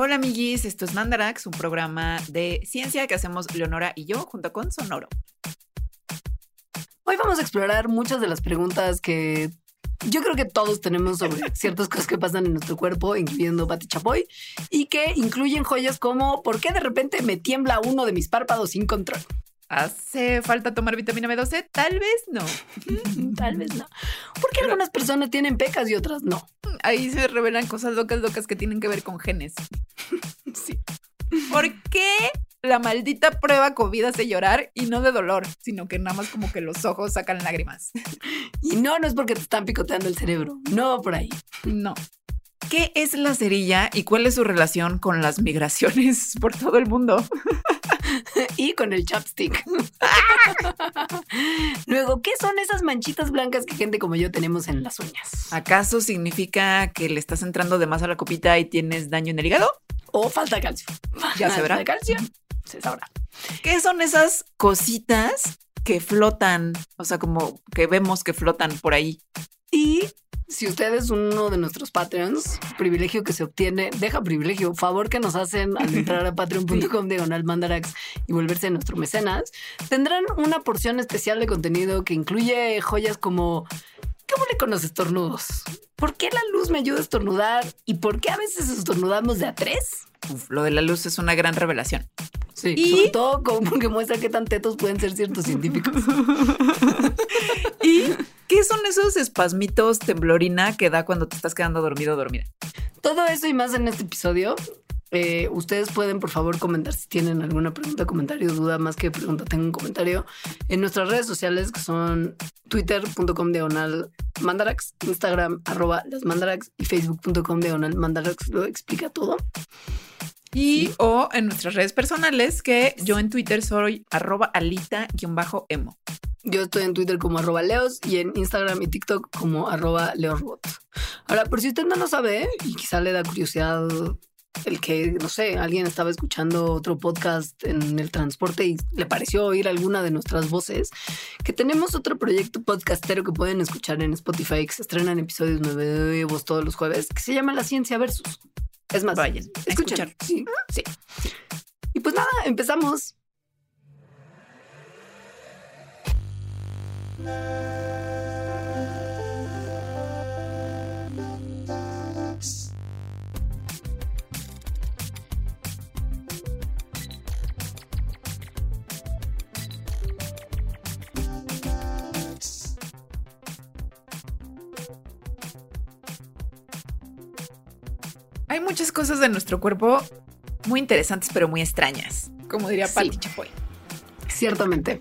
Hola amiguis, esto es Mandarax, un programa de ciencia que hacemos Leonora y yo junto con Sonoro. Hoy vamos a explorar muchas de las preguntas que yo creo que todos tenemos sobre ciertas cosas que pasan en nuestro cuerpo, incluyendo Pati Chapoy, y que incluyen joyas como ¿por qué de repente me tiembla uno de mis párpados sin control? ¿Hace falta tomar vitamina B12? Tal vez no. Tal vez no. ¿Por qué algunas personas tienen pecas y otras no? Ahí se revelan cosas locas, locas que tienen que ver con genes. Sí. ¿Por qué la maldita prueba COVID hace llorar y no de dolor, sino que nada más como que los ojos sacan lágrimas? Y no, no es porque te están picoteando el cerebro. No por ahí. No. ¿Qué es la cerilla y cuál es su relación con las migraciones por todo el mundo? y con el chopstick. Luego, ¿qué son esas manchitas blancas que gente como yo tenemos en las uñas? ¿Acaso significa que le estás entrando de más a la copita y tienes daño en el hígado? O falta de calcio. Ya se verá. Falta de calcio. Se sabrá. ¿Qué son esas cositas que flotan? O sea, como que vemos que flotan por ahí. Y si usted es uno de nuestros Patreons, privilegio que se obtiene, deja privilegio, favor que nos hacen al entrar a patreon.com diagonal mandarax y volverse nuestro mecenas, tendrán una porción especial de contenido que incluye joyas como ¿Cómo le con los estornudos? ¿Por qué la luz me ayuda a estornudar? ¿Y por qué a veces estornudamos de a tres? Uf, lo de la luz es una gran revelación. Sí, ¿Y? sobre todo como que muestra qué tan tetos pueden ser ciertos científicos. ¿Y qué son esos espasmitos temblorina que da cuando te estás quedando dormido o dormida? Todo eso y más en este episodio. Eh, ustedes pueden, por favor, comentar si tienen alguna pregunta, comentario, duda, más que pregunta, tengan un comentario en nuestras redes sociales que son twitter.com diagonal mandarax, Instagram arroba las mandarax y facebook.com diagonal mandarax. Lo explica todo. Y o en nuestras redes personales, que yo en Twitter soy arroba alita-emo. Yo estoy en Twitter como arroba leos y en Instagram y TikTok como arroba leosrobot. Ahora, por si usted no lo sabe y quizá le da curiosidad el que, no sé, alguien estaba escuchando otro podcast en el transporte y le pareció oír alguna de nuestras voces, que tenemos otro proyecto podcastero que pueden escuchar en Spotify, que se estrenan episodios nuevos todos los jueves, que se llama La Ciencia Versus. Es más, Vayan escuchar. Sí, sí, sí. Y pues nada, empezamos. Hay muchas cosas de nuestro cuerpo muy interesantes, pero muy extrañas. Como diría Sí. Patti Chapoy. Ciertamente.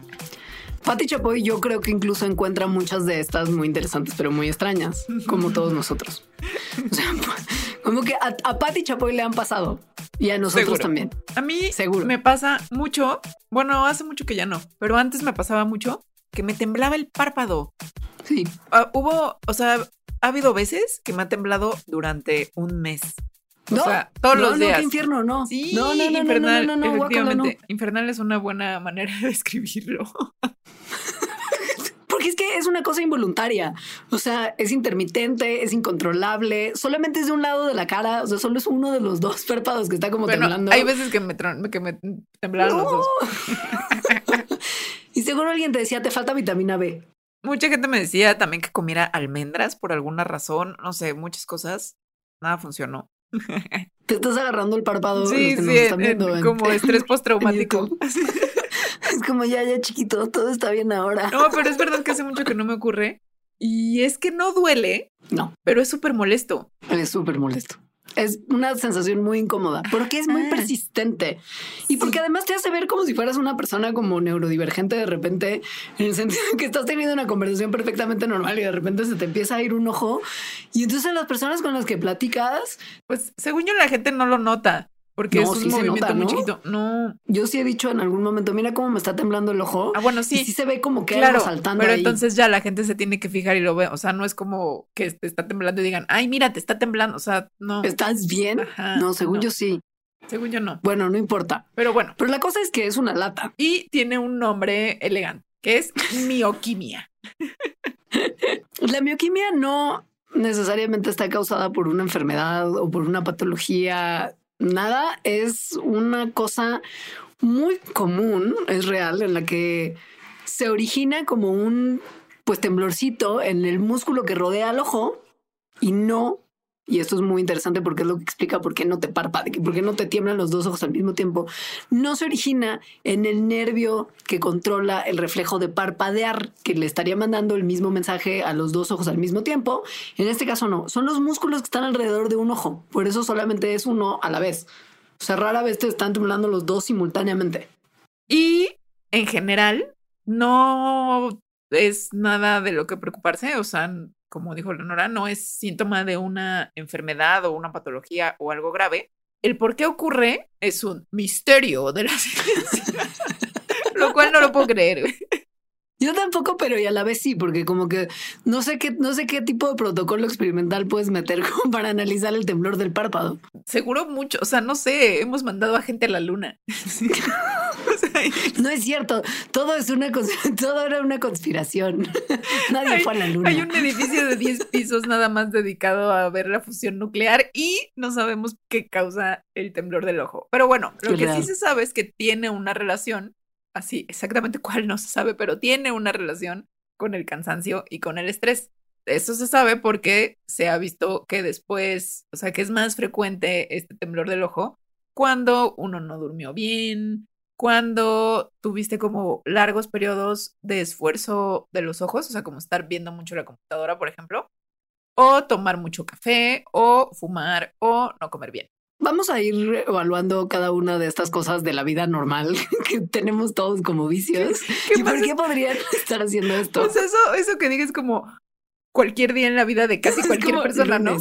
Patti Chapoy yo creo que incluso encuentra muchas de estas muy interesantes, pero muy extrañas, como todos nosotros. O sea, como que a, a Patti Chapoy le han pasado y a nosotros Seguro. también. A mí Seguro. me pasa mucho, bueno, hace mucho que ya no, pero antes me pasaba mucho que me temblaba el párpado. Sí. Ah, hubo, o sea, ha habido veces que me ha temblado durante un mes. O No, sea, todos no, los no, días. qué infierno, no. Sí, no, no, no, infernal, no, no, no, no, no. efectivamente. Infernal es una buena manera de describirlo. Porque es que es una cosa involuntaria. O sea, es intermitente, es incontrolable. Solamente es de un lado de la cara. O sea, solo es uno de los dos párpados que está como Bueno, temblando. hay veces que me, que me temblaron los No. dos. y seguro alguien te decía, te falta vitamina B. Mucha gente me decía también que comiera almendras por alguna razón, no sé, muchas cosas. Nada funcionó. Te estás agarrando el párpado. los Sí, nos sí, están en- viendo en- como estrés postraumático. Es como ya, ya chiquito, todo está bien ahora. No, pero es verdad que hace mucho que no me ocurre. Y es que no duele, No, pero es súper molesto. es súper molesto. Es una sensación muy incómoda porque es muy Ajá. persistente y porque además te hace ver como si fueras una persona como neurodivergente de repente, en el sentido que estás teniendo una conversación perfectamente normal y de repente se te empieza a ir un ojo. Y entonces las personas con las que platicas, Pues según yo la gente no lo nota, porque No, es un sí movimiento nota, muy ¿no? chiquito. No. yo sí he dicho en algún momento, mira cómo me está temblando el ojo. Ah, bueno, Y sí. sí se ve como que Claro, algo saltando pero ahí. entonces ya la gente se tiene que fijar y lo ve. O sea, no es como que te está temblando y digan, ay, mira, te está temblando. O sea, no. ¿Estás bien? Ajá, no, según no. yo sí. Según yo no. Bueno, no importa. Pero bueno. Pero la cosa es que es una lata. Y tiene un nombre elegante, que es mioquimia. La mioquimia no necesariamente está causada por una enfermedad o por una patología Nada es una cosa muy común, es real, en la que se origina como un pues temblorcito en el músculo que rodea al ojo y no y esto es muy interesante porque es lo que explica por qué no te parpadea, por qué no te tiemblan los dos ojos al mismo tiempo. No se origina en el nervio que controla el reflejo de parpadear, que le estaría mandando el mismo mensaje a los dos ojos al mismo tiempo. En este caso no, son los músculos que están alrededor de un ojo. Por eso solamente es uno a la vez. O sea, rara vez te están temblando los dos simultáneamente. Y en general, no es nada de lo que preocuparse. O sea, como dijo Leonora, no es síntoma de una enfermedad o una patología o algo grave. El por qué ocurre es un misterio de la ciencia, lo cual no lo puedo creer. Yo tampoco, pero y a la vez sí, porque como que no sé qué, no sé qué tipo de protocolo experimental puedes meter para analizar el temblor del párpado. Seguro mucho, o sea, no sé, hemos mandado a gente a la luna. no es cierto, todo es una todo era una conspiración. Nadie fue a la luna. Hay un edificio de 10 pisos nada más dedicado a ver la fusión nuclear y no sabemos qué causa el temblor del ojo. Pero bueno, lo que sí se sabe es que tiene una relación así exactamente cuál no se sabe, pero tiene una relación con el cansancio y con el estrés. Eso se sabe porque se ha visto que después, o sea, que es más frecuente este temblor del ojo cuando uno no durmió bien, cuando tuviste como largos periodos de esfuerzo de los ojos, o sea, como estar viendo mucho la computadora, por ejemplo, o tomar mucho café, o fumar, o no comer bien. Vamos a ir evaluando cada una de estas cosas de la vida normal que tenemos todos como vicios. ¿Y por qué podrían estar haciendo esto? Pues eso, eso que digas como cualquier día en la vida de casi cualquier persona, ¿no?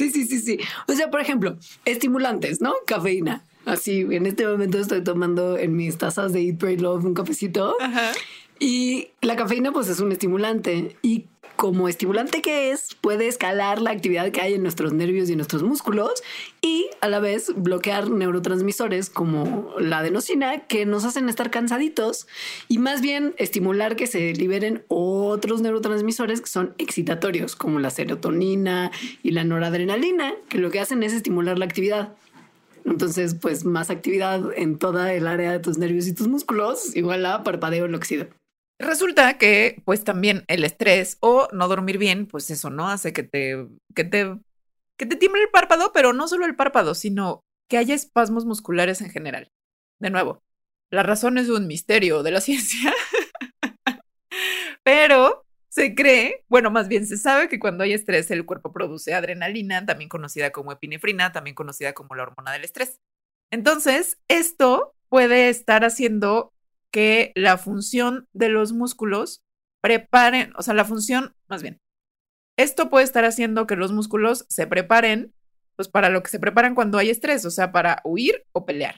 Sí, sí, sí, sí. O sea, por ejemplo, estimulantes, ¿no? Cafeína. Así, en este momento estoy tomando en mis tazas de Eat, Pray, Love un cafecito. Ajá. Y la cafeína, pues, es un estimulante. Y como estimulante que es, puede escalar la actividad que hay en nuestros nervios y nuestros músculos y a la vez bloquear neurotransmisores como la adenosina que nos hacen estar cansaditos y más bien estimular que se liberen otros neurotransmisores que son excitatorios como la serotonina y la noradrenalina que lo que hacen es estimular la actividad. Entonces, pues más actividad en toda el área de tus nervios y tus músculos, igual a parpadeo enloquecido. Resulta que, pues también el estrés o no dormir bien, pues eso no hace que te, que te, que te tiemble el párpado, pero no solo el párpado, sino que haya espasmos musculares en general. De nuevo, la razón es un misterio de la ciencia, pero se cree, bueno, más bien se sabe que cuando hay estrés el cuerpo produce adrenalina, también conocida como epinefrina, también conocida como la hormona del estrés. Entonces, esto puede estar haciendo que la función de los músculos preparen, o sea, la función, más bien, esto puede estar haciendo que los músculos se preparen, pues para lo que se preparan cuando hay estrés, o sea, para huir o pelear.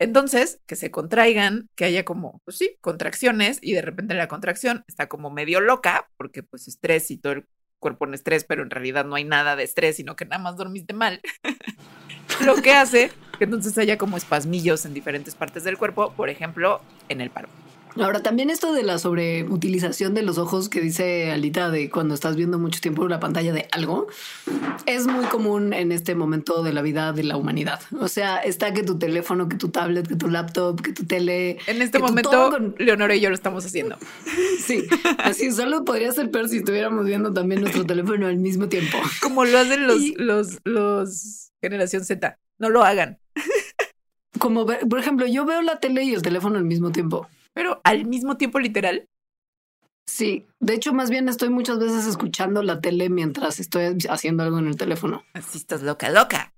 Entonces, que se contraigan, que haya como, pues sí, contracciones y de repente la contracción está como medio loca, porque pues estrés y todo el cuerpo en estrés, pero en realidad no hay nada de estrés, sino que nada más dormiste mal. lo que hace que entonces haya como espasmillos en diferentes partes del cuerpo, por ejemplo, en el paro. Ahora, también esto de la sobreutilización de los ojos que dice Alita de cuando estás viendo mucho tiempo la pantalla de algo, es muy común en este momento de la vida de la humanidad. O sea, está que tu teléfono, que tu tablet, que tu laptop, que tu tele. En este momento, Leonora y yo lo estamos haciendo. Sí, así solo podría ser peor si estuviéramos viendo también nuestro teléfono al mismo tiempo. Como lo hacen los, los, los generación Z. No lo hagan. Como, por ejemplo, yo veo la tele y el teléfono al mismo tiempo. Pero al mismo tiempo, literal. Sí, de hecho, más bien estoy muchas veces escuchando la tele mientras estoy haciendo algo en el teléfono. Así estás loca, loca.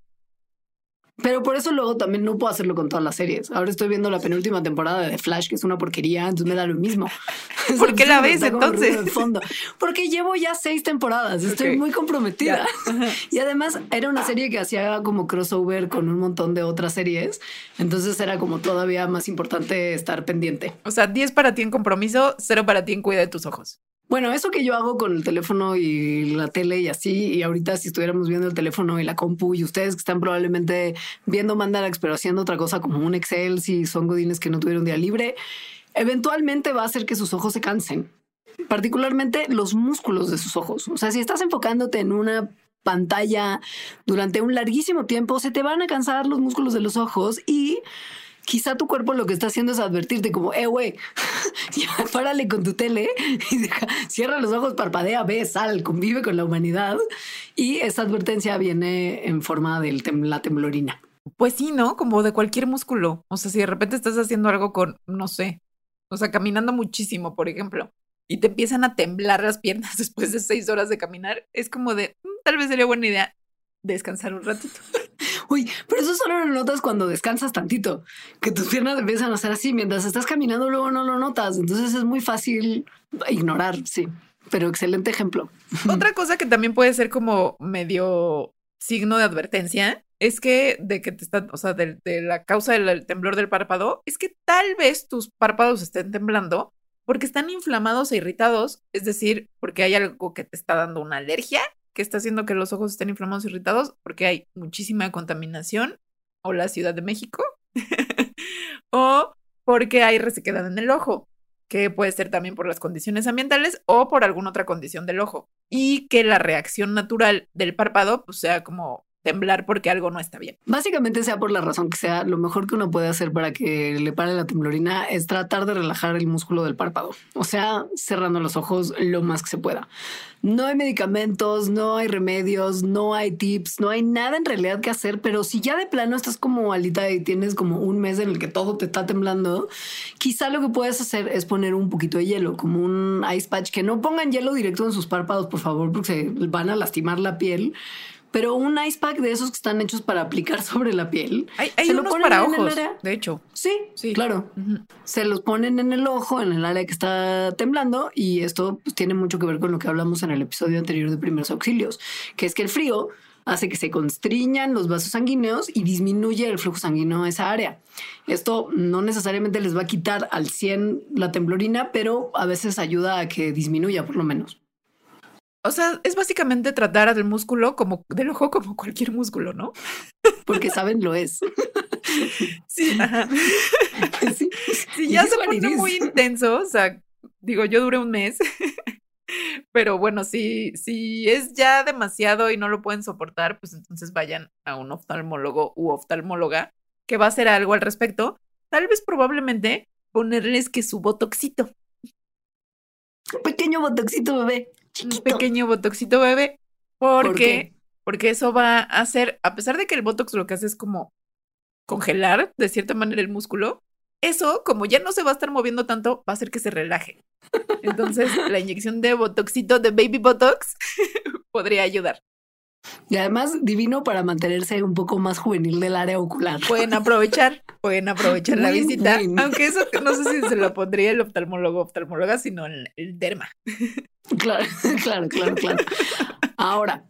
Pero por eso luego también no puedo hacerlo con todas las series. Ahora estoy viendo la penúltima temporada de Flash, que es una porquería, entonces me da lo mismo. ¿Por qué la ves entonces? Fondo. Porque llevo ya seis temporadas, estoy muy comprometida. Y además era una serie que hacía como crossover con un montón de otras series, entonces era como todavía más importante estar pendiente. O sea, 10 para ti en compromiso, cero para ti en cuida de tus ojos. Bueno, eso que yo hago con el teléfono y la tele y así, y ahorita si estuviéramos viendo el teléfono y la compu y ustedes que están probablemente viendo Mandarax, pero haciendo otra cosa como un Excel, si son godines que no tuvieron día libre, eventualmente va a hacer que sus ojos se cansen, particularmente los músculos de sus ojos. O sea, si estás enfocándote en una pantalla durante un larguísimo tiempo, se te van a cansar los músculos de los ojos y quizá tu cuerpo lo que está haciendo es advertirte como, eh, güey, párale con tu tele y deja, cierra los ojos, parpadea, ve, sal, convive con la humanidad. Y esa advertencia viene en forma de la temblorina. Pues sí, ¿no? Como de cualquier músculo. O sea, si de repente estás haciendo algo con, no sé, o sea, caminando muchísimo, por ejemplo, y te empiezan a temblar las piernas después de seis horas de caminar, es como de, mm, tal vez sería buena idea descansar un ratito. Uy, pero eso solo lo notas cuando descansas tantito, que tus piernas empiezan a hacer así, mientras estás caminando luego no lo notas, entonces es muy fácil ignorar, sí, pero excelente ejemplo. Otra cosa que también puede ser como medio signo de advertencia es que de que te está, o sea, de, de la causa del temblor del párpado, es que tal vez tus párpados estén temblando porque están inflamados e irritados, es decir, porque hay algo que te está dando una alergia que está haciendo que los ojos estén inflamados irritados, porque hay muchísima contaminación, o la Ciudad de México, o porque hay resequedad en el ojo, que puede ser también por las condiciones ambientales o por alguna otra condición del ojo, y que la reacción natural del párpado pues, sea como temblar porque algo no está bien. Básicamente sea por la razón que sea, lo mejor que uno puede hacer para que le pare la temblorina es tratar de relajar el músculo del párpado, o sea, cerrando los ojos lo más que se pueda. No hay medicamentos, no hay remedios, no hay tips, no hay nada en realidad que hacer, pero si ya de plano estás como alita y tienes como un mes en el que todo te está temblando, quizá lo que puedes hacer es poner un poquito de hielo, como un ice patch, que no pongan hielo directo en sus párpados, por favor, porque se van a lastimar la piel pero un ice pack de esos que están hechos para aplicar sobre la piel. Hay, hay unos para ojos, de hecho. Sí, sí. claro. Se los ponen en el ojo, en el área que está temblando, y esto pues, tiene mucho que ver con lo que hablamos en el episodio anterior de primeros auxilios, que es que el frío hace que se constriñan los vasos sanguíneos y disminuye el flujo sanguíneo a esa área. Esto no necesariamente les va a quitar al 100 la temblorina, pero a veces ayuda a que disminuya por lo menos. O sea, es básicamente tratar al músculo como del ojo como cualquier músculo, ¿no? Porque saben lo es. Sí, ajá. sí, ya se pone muy intenso, o sea, digo, yo duré un mes, pero bueno, si, si es ya demasiado y no lo pueden soportar, pues entonces vayan a un oftalmólogo u oftalmóloga que va a hacer algo al respecto. Tal vez probablemente ponerles que su botoxito. Pequeño botoxito, bebé un pequeño botoxito bebé, porque, porque eso va a hacer, a pesar de que el botox lo que hace es como congelar de cierta manera el músculo, eso, como ya no se va a estar moviendo tanto, va a hacer que se relaje. Entonces, la inyección de botoxito, de baby botox, podría ayudar. Y además, divino para mantenerse un poco más juvenil del área ocular. Pueden aprovechar, pueden aprovechar la visita. Aunque eso no sé si se lo pondría el oftalmólogo oftalmóloga, sino el, el derma. Claro, claro, claro, claro. Ahora,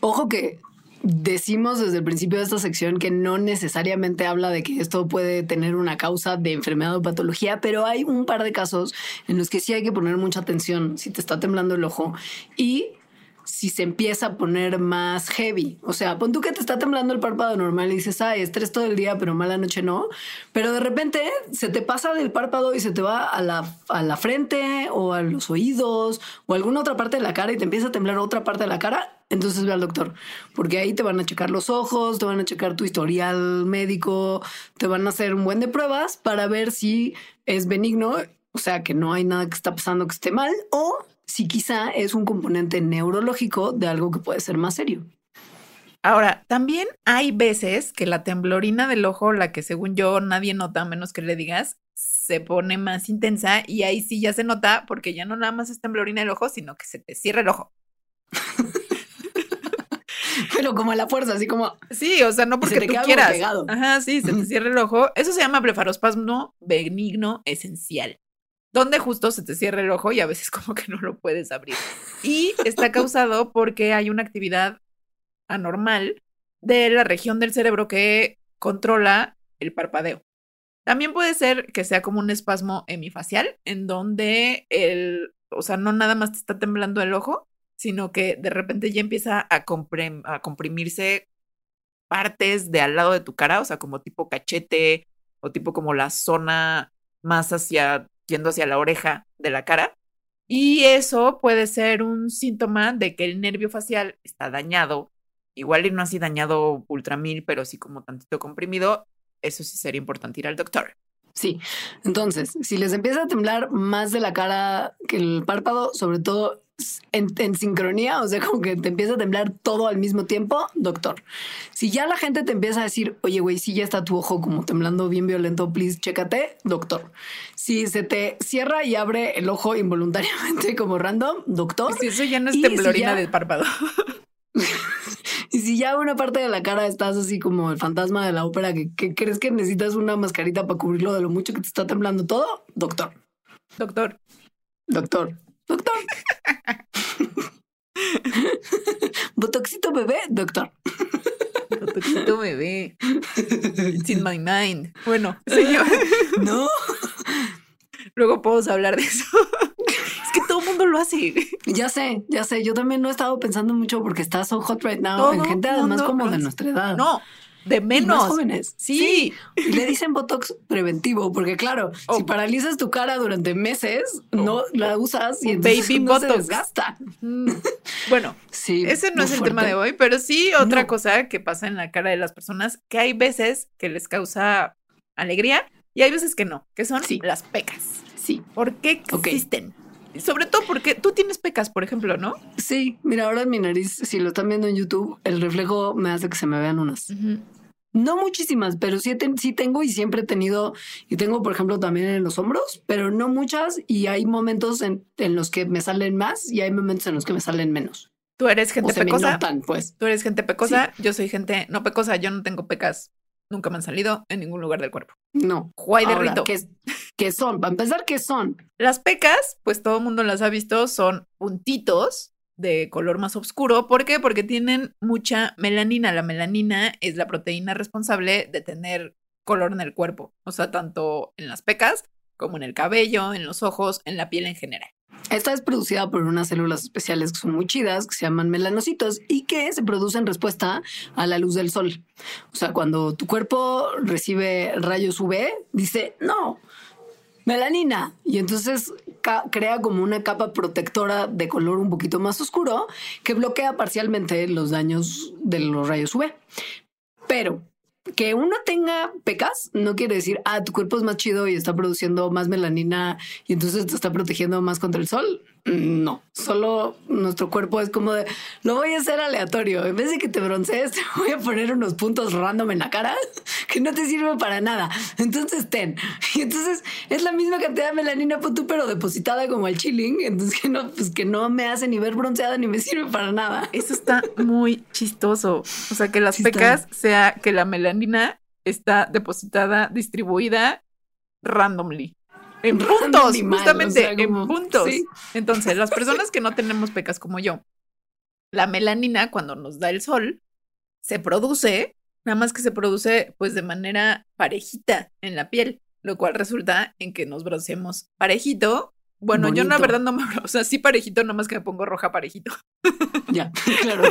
ojo que decimos desde el principio de esta sección que no necesariamente habla de que esto puede tener una causa de enfermedad o patología, pero hay un par de casos en los que sí hay que poner mucha atención si te está temblando el ojo y si se empieza a poner más heavy. O sea, pon tú que te está temblando el párpado normal y dices, ay, estrés todo el día, pero mala noche no. Pero de repente se te pasa del párpado y se te va a la, a la frente o a los oídos o a alguna otra parte de la cara y te empieza a temblar otra parte de la cara. Entonces ve al doctor, porque ahí te van a checar los ojos, te van a checar tu historial médico, te van a hacer un buen de pruebas para ver si es benigno, o sea, que no hay nada que está pasando que esté mal, si quizá es un componente neurológico de algo que puede ser más serio. Ahora, también hay veces que la temblorina del ojo, la que según yo nadie nota menos que le digas, se pone más intensa y ahí sí ya se nota porque ya no nada más es temblorina del ojo, sino que se te cierra el ojo. Pero como a la fuerza, así como. Sí, o sea, no porque tú quieras. Ajá, sí, se te cierra el ojo. Eso se llama blefarospasmo benigno esencial donde justo se te cierra el ojo y a veces como que no lo puedes abrir. Y está causado porque hay una actividad anormal de la región del cerebro que controla el parpadeo. También puede ser que sea como un espasmo hemifacial, en donde el, o sea, no nada más te está temblando el ojo, sino que de repente ya empieza a, a comprimirse partes de al lado de tu cara, o sea, como tipo cachete o tipo como la zona más hacia yendo hacia la oreja de la cara. Y eso puede ser un síntoma de que el nervio facial está dañado. Igual y no así dañado ultra mil, pero sí como tantito comprimido. Eso sí sería importante ir al doctor. Sí. Entonces, si les empieza a temblar más de la cara que el párpado, sobre todo en, sincronía, o sea, como que te empieza a temblar todo al mismo tiempo, doctor. Si ya la gente te empieza a decir, oye, güey, si ya está tu ojo como temblando bien violento, please, chécate, doctor. Si se te cierra y abre el ojo involuntariamente como random, doctor. Si eso ya no es temblorina del párpado. y si ya una parte de la cara estás así como el fantasma de la ópera que, que crees que necesitas una mascarita para cubrirlo de lo mucho que te está temblando todo, doctor. Doctor. Doctor. Doctor. Botoxito bebé, doctor. Botoxito bebé. It's in my mind. Bueno, señor. No. Luego podemos hablar de eso. Es que todo el mundo lo hace. Ya sé, ya sé. Yo también no he estado pensando mucho porque está so hot right now en gente además como de nuestra edad. No, de menos. jóvenes. Sí. Le dicen Botox preventivo, porque claro, si oh. paralizas tu cara durante meses, oh. no la usas y Baby no Botox. se desgasta. Mm. Bueno, sí, ese no es el tema de hoy, pero sí otra cosa que pasa en la cara de las personas, que hay veces que les causa alegría y hay veces que no, que son las pecas. Sí. ¿Por qué existen? Sobre todo porque tú tienes pecas, por ejemplo, ¿no? Sí, mira, ahora en mi nariz, si lo están viendo en YouTube, el reflejo me hace que se me vean unas. No muchísimas, pero sí, sí tengo y siempre he tenido, y tengo, por ejemplo, también en los hombros, pero no muchas, y hay momentos en, los que me salen más y hay momentos en los que me salen menos. Tú eres gente pecosa. pues. Tú eres gente pecosa, yo soy gente no pecosa, yo no tengo pecas nunca me han salido en ningún lugar del cuerpo. No. Guay de rito. ¿qué, son? Para empezar, ¿qué son? Las pecas, pues todo el mundo las ha visto, son puntitos de color más oscuro. ¿Por qué? Porque tienen mucha melanina. La melanina es la proteína responsable de tener color en el cuerpo. O sea, tanto en las pecas como en el cabello, en los ojos, en la piel en general. Esta es producida por unas células especiales que son muy chidas, que se llaman melanocitos y que se producen en respuesta a la luz del sol. O sea, cuando tu cuerpo recibe rayos UV, dice, no, melanina. Y entonces crea como una capa protectora de color un poquito más oscuro que bloquea parcialmente los daños de los rayos UV. Pero que uno tenga pecas no quiere decir, ah, tu cuerpo es más chido y está produciendo más melanina y entonces te está protegiendo más contra el sol. No, solo nuestro cuerpo es como de, lo voy a hacer aleatorio. En vez de que te broncees, te voy a poner unos puntos random en la cara que no te sirven para nada. Entonces ten. Y entonces es la misma cantidad de melanina, tú, pero depositada como el chilling. Entonces que no, pues que no me hace ni ver bronceada ni me sirve para nada. Eso está muy chistoso. O sea, que las pecas sea que la melanina está depositada, distribuida randomly. En puntos, justamente, en puntos. Entonces, las personas que no tenemos pecas como yo, la melanina cuando nos da el sol se produce, nada más que se produce pues de manera parejita en la piel, lo cual resulta en que nos bronceemos parejito. Bueno, yo la verdad no me, o sea, sí parejito, nada más que me pongo roja parejito. Ya, claro.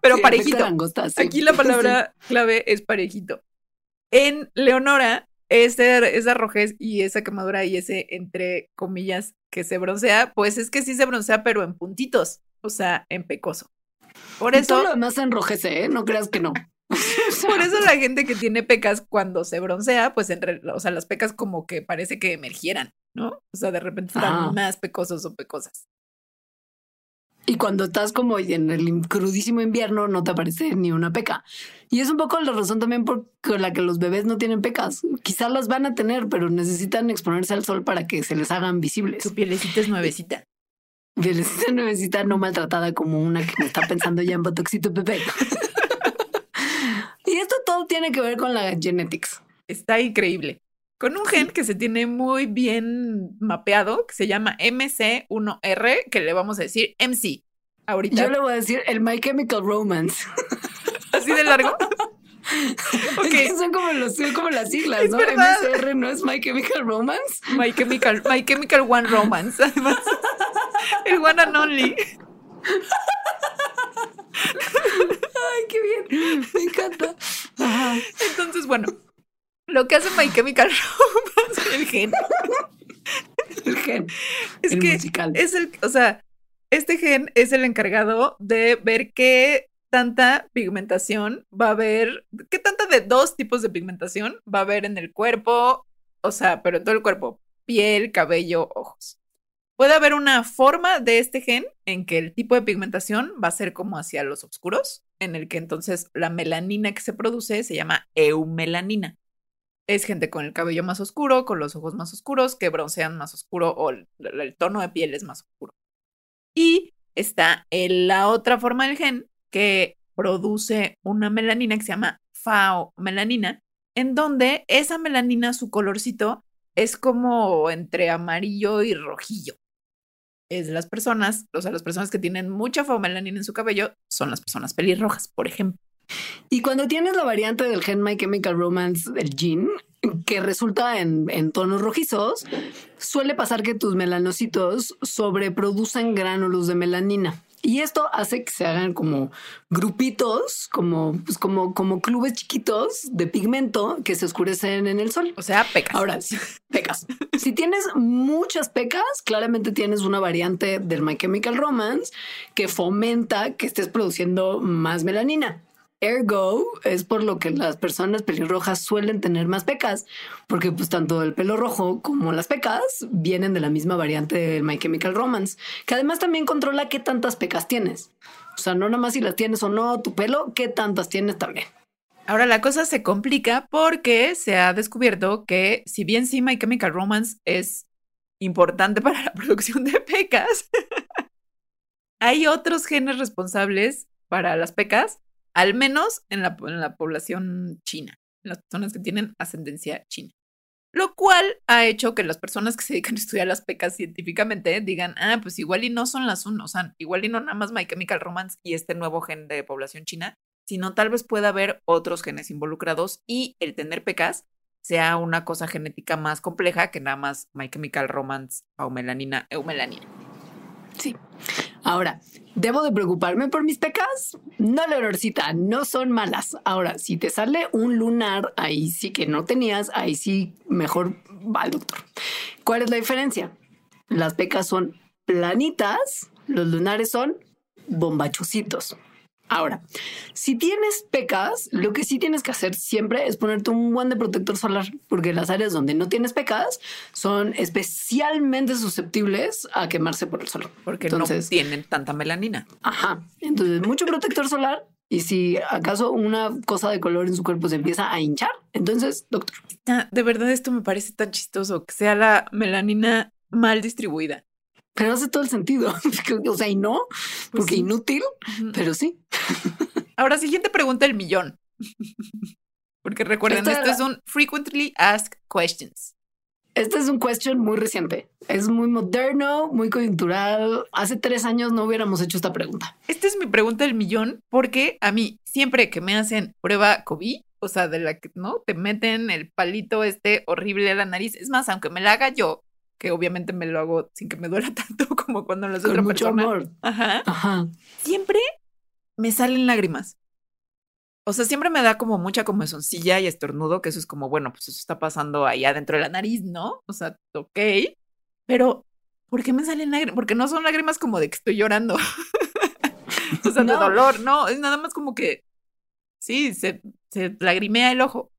Pero parejito. Aquí la palabra clave es parejito. En Leonora ese, esa rojez y esa quemadura y ese, entre comillas, que se broncea, pues es que sí se broncea, pero en puntitos, o sea, en pecoso. Por eso. todo lo demás enrojece, ¿eh? No creas que no. Por eso la gente que tiene pecas cuando se broncea, pues en o sea, las pecas como que parece que emergieran, ¿no? O sea, de repente están más pecosos o pecosas. Y cuando estás como en el crudísimo invierno, no te aparece ni una peca. Y es un poco la razón también por la que los bebés no tienen pecas. Quizás las van a tener, pero necesitan exponerse al sol para que se les hagan visibles. Su pielecita es nuevecita. Pielecita nuevecita, no maltratada como una que me está pensando ya en Botoxito Pepe. y esto todo tiene que ver con la genetics. Está increíble con un gen que se tiene muy bien mapeado, que se llama MC1R, que le vamos a decir MC. Ahorita. Yo le voy a decir el My Chemical Romance. ¿Así de largo? okay. son, como los, son como las siglas, ¿no? MCR no es My Chemical Romance. My Chemical, My Chemical One Romance. Además, el One and Only. Ay, qué bien. Me encanta. Entonces, bueno, lo que hace My Chemical Romance, el gen. El gen. Es el que musical. es el, o sea, este gen es el encargado de ver qué tanta pigmentación va a haber, qué tanta de dos tipos de pigmentación va a haber en el cuerpo, o sea, pero en todo el cuerpo, piel, cabello, ojos. Puede haber una forma de este gen en que el tipo de pigmentación va a ser como hacia los oscuros, en el que entonces la melanina que se produce se llama eumelanina. Es gente con el cabello más oscuro, con los ojos más oscuros, que broncean más oscuro o el, tono de piel es más oscuro. Y está en la otra forma del gen que produce una melanina que se llama faomelanina, en donde esa melanina, su colorcito, es como entre amarillo y rojillo. Es las personas, o sea, las personas que tienen mucha faomelanina en su cabello son las personas pelirrojas, por ejemplo. Y cuando tienes la variante del gen My Chemical Romance del gene, que resulta en, en, tonos rojizos, suele pasar que tus melanocitos sobreproducen gránulos de melanina. Y esto hace que se hagan como grupitos, como, pues como, como clubes chiquitos de pigmento que se oscurecen en el sol. O sea, pecas. Ahora, pecas. si tienes muchas pecas, claramente tienes una variante del My Chemical Romance que fomenta que estés produciendo más melanina. Ergo es por lo que las personas pelirrojas suelen tener más pecas, porque pues tanto el pelo rojo como las pecas vienen de la misma variante del My Chemical Romance, que además también controla qué tantas pecas tienes. O sea, no nada más si las tienes o no tu pelo, qué tantas tienes también. Ahora la cosa se complica porque se ha descubierto que si bien sí My Chemical Romance es importante para la producción de pecas, hay otros genes responsables para las pecas al menos en la, población china, en las personas que tienen ascendencia china. Lo cual ha hecho que las personas que se dedican a estudiar las pecas científicamente digan, ah, pues igual y no son las uno, o sea, igual y no nada más My Chemical Romance y este nuevo gen de población china, sino tal vez pueda haber otros genes involucrados y el tener pecas sea una cosa genética más compleja que nada más My Chemical Romance o melanina, eumelanina. Sí. Ahora, ¿debo de preocuparme por mis pecas? No, Leonorcita, no son malas. Ahora, si te sale un lunar, ahí sí que no tenías, ahí sí mejor va doctor. ¿Cuál es la diferencia? Las pecas son planitas, los lunares son bombachositos. Ahora, si tienes pecas, lo que sí tienes que hacer siempre es ponerte un guante de protector solar, porque las áreas donde no tienes pecas son especialmente susceptibles a quemarse por el sol. Porque Entonces, no tienen tanta melanina. Ajá. Entonces, mucho protector solar. Y si acaso una cosa de color en su cuerpo se empieza a hinchar, entonces, doctor. De verdad, esto me parece tan chistoso que sea la melanina mal distribuida. Pero hace todo el sentido. o sea, y no, porque pues inútil, pero sí. Ahora, siguiente pregunta el millón. porque recuerden, esto es un frequently asked questions. Este es un question muy reciente. Es muy moderno, muy coyuntural. Hace tres años no hubiéramos hecho esta pregunta. Esta es mi pregunta del millón, porque a mí, siempre que me hacen prueba COVID, o sea, de la que no te meten el palito este horrible a la nariz, es más, aunque me la haga yo, que obviamente me lo hago sin que me duela tanto como cuando lo hace otra mucho persona. Amor. Ajá. Ajá. Siempre me salen lágrimas. O sea, siempre me da como mucha comezoncilla y estornudo, que eso es como, bueno, pues eso está pasando allá dentro de la nariz, ¿no? O sea, ok. Pero, ¿por qué me salen lágrimas? Porque no son lágrimas como de que estoy llorando. o sea, de dolor, no. Es nada más como que, sí, se, se lagrimea el ojo.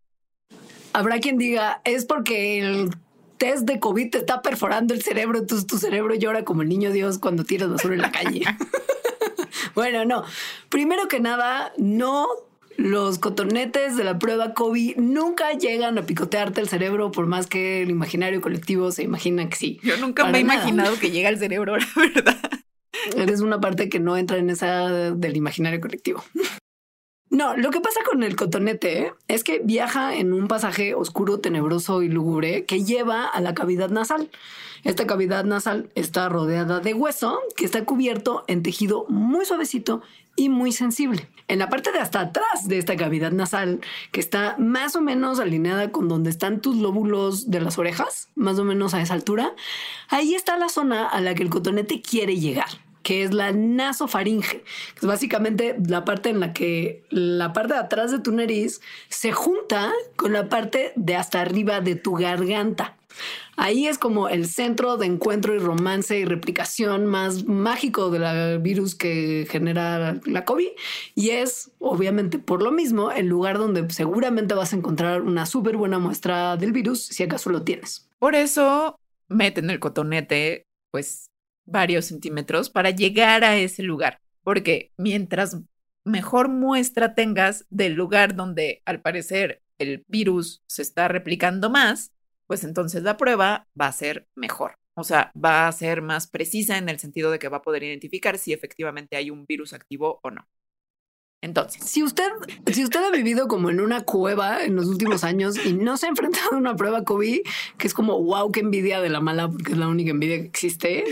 Habrá quien diga, es porque el test de COVID te está perforando el cerebro, entonces tu cerebro llora como el niño Dios cuando tiras basura en la calle. bueno, no. Primero que nada, no los cotonetes de la prueba COVID nunca llegan a picotearte el cerebro por más que el imaginario colectivo se imagina que sí. Yo nunca me he imaginado que llega al cerebro, la verdad. Eres una parte que no entra en esa del imaginario colectivo. No, lo que pasa con el cotonete es que viaja en un pasaje oscuro, tenebroso y lúgubre que lleva a la cavidad nasal. Esta cavidad nasal está rodeada de hueso que está cubierto en tejido muy suavecito y muy sensible. En la parte de hasta atrás de esta cavidad nasal, que está más o menos alineada con donde están tus lóbulos de las orejas, más o menos a esa altura, ahí está la zona a la que el cotonete quiere llegar. Que es la nasofaringe, que es básicamente la parte en la que la parte de atrás de tu nariz se junta con la parte de hasta arriba de tu garganta. Ahí es como el centro de encuentro y romance y replicación más mágico del virus que genera la COVID. Y es, obviamente, por lo mismo, el lugar donde seguramente vas a encontrar una súper buena muestra del virus, si acaso lo tienes. Por eso meten el cotonete, pues, varios centímetros para llegar a ese lugar. Porque mientras mejor muestra tengas del lugar donde al parecer el virus se está replicando más, pues entonces la prueba va a ser mejor. O sea, va a ser más precisa en el sentido de que va a poder identificar si efectivamente hay un virus activo o no. Entonces, si usted, si usted ha vivido como en una cueva en los últimos años y no se ha enfrentado a una prueba COVID, que es como wow, qué envidia de la mala, porque es la única envidia que existe,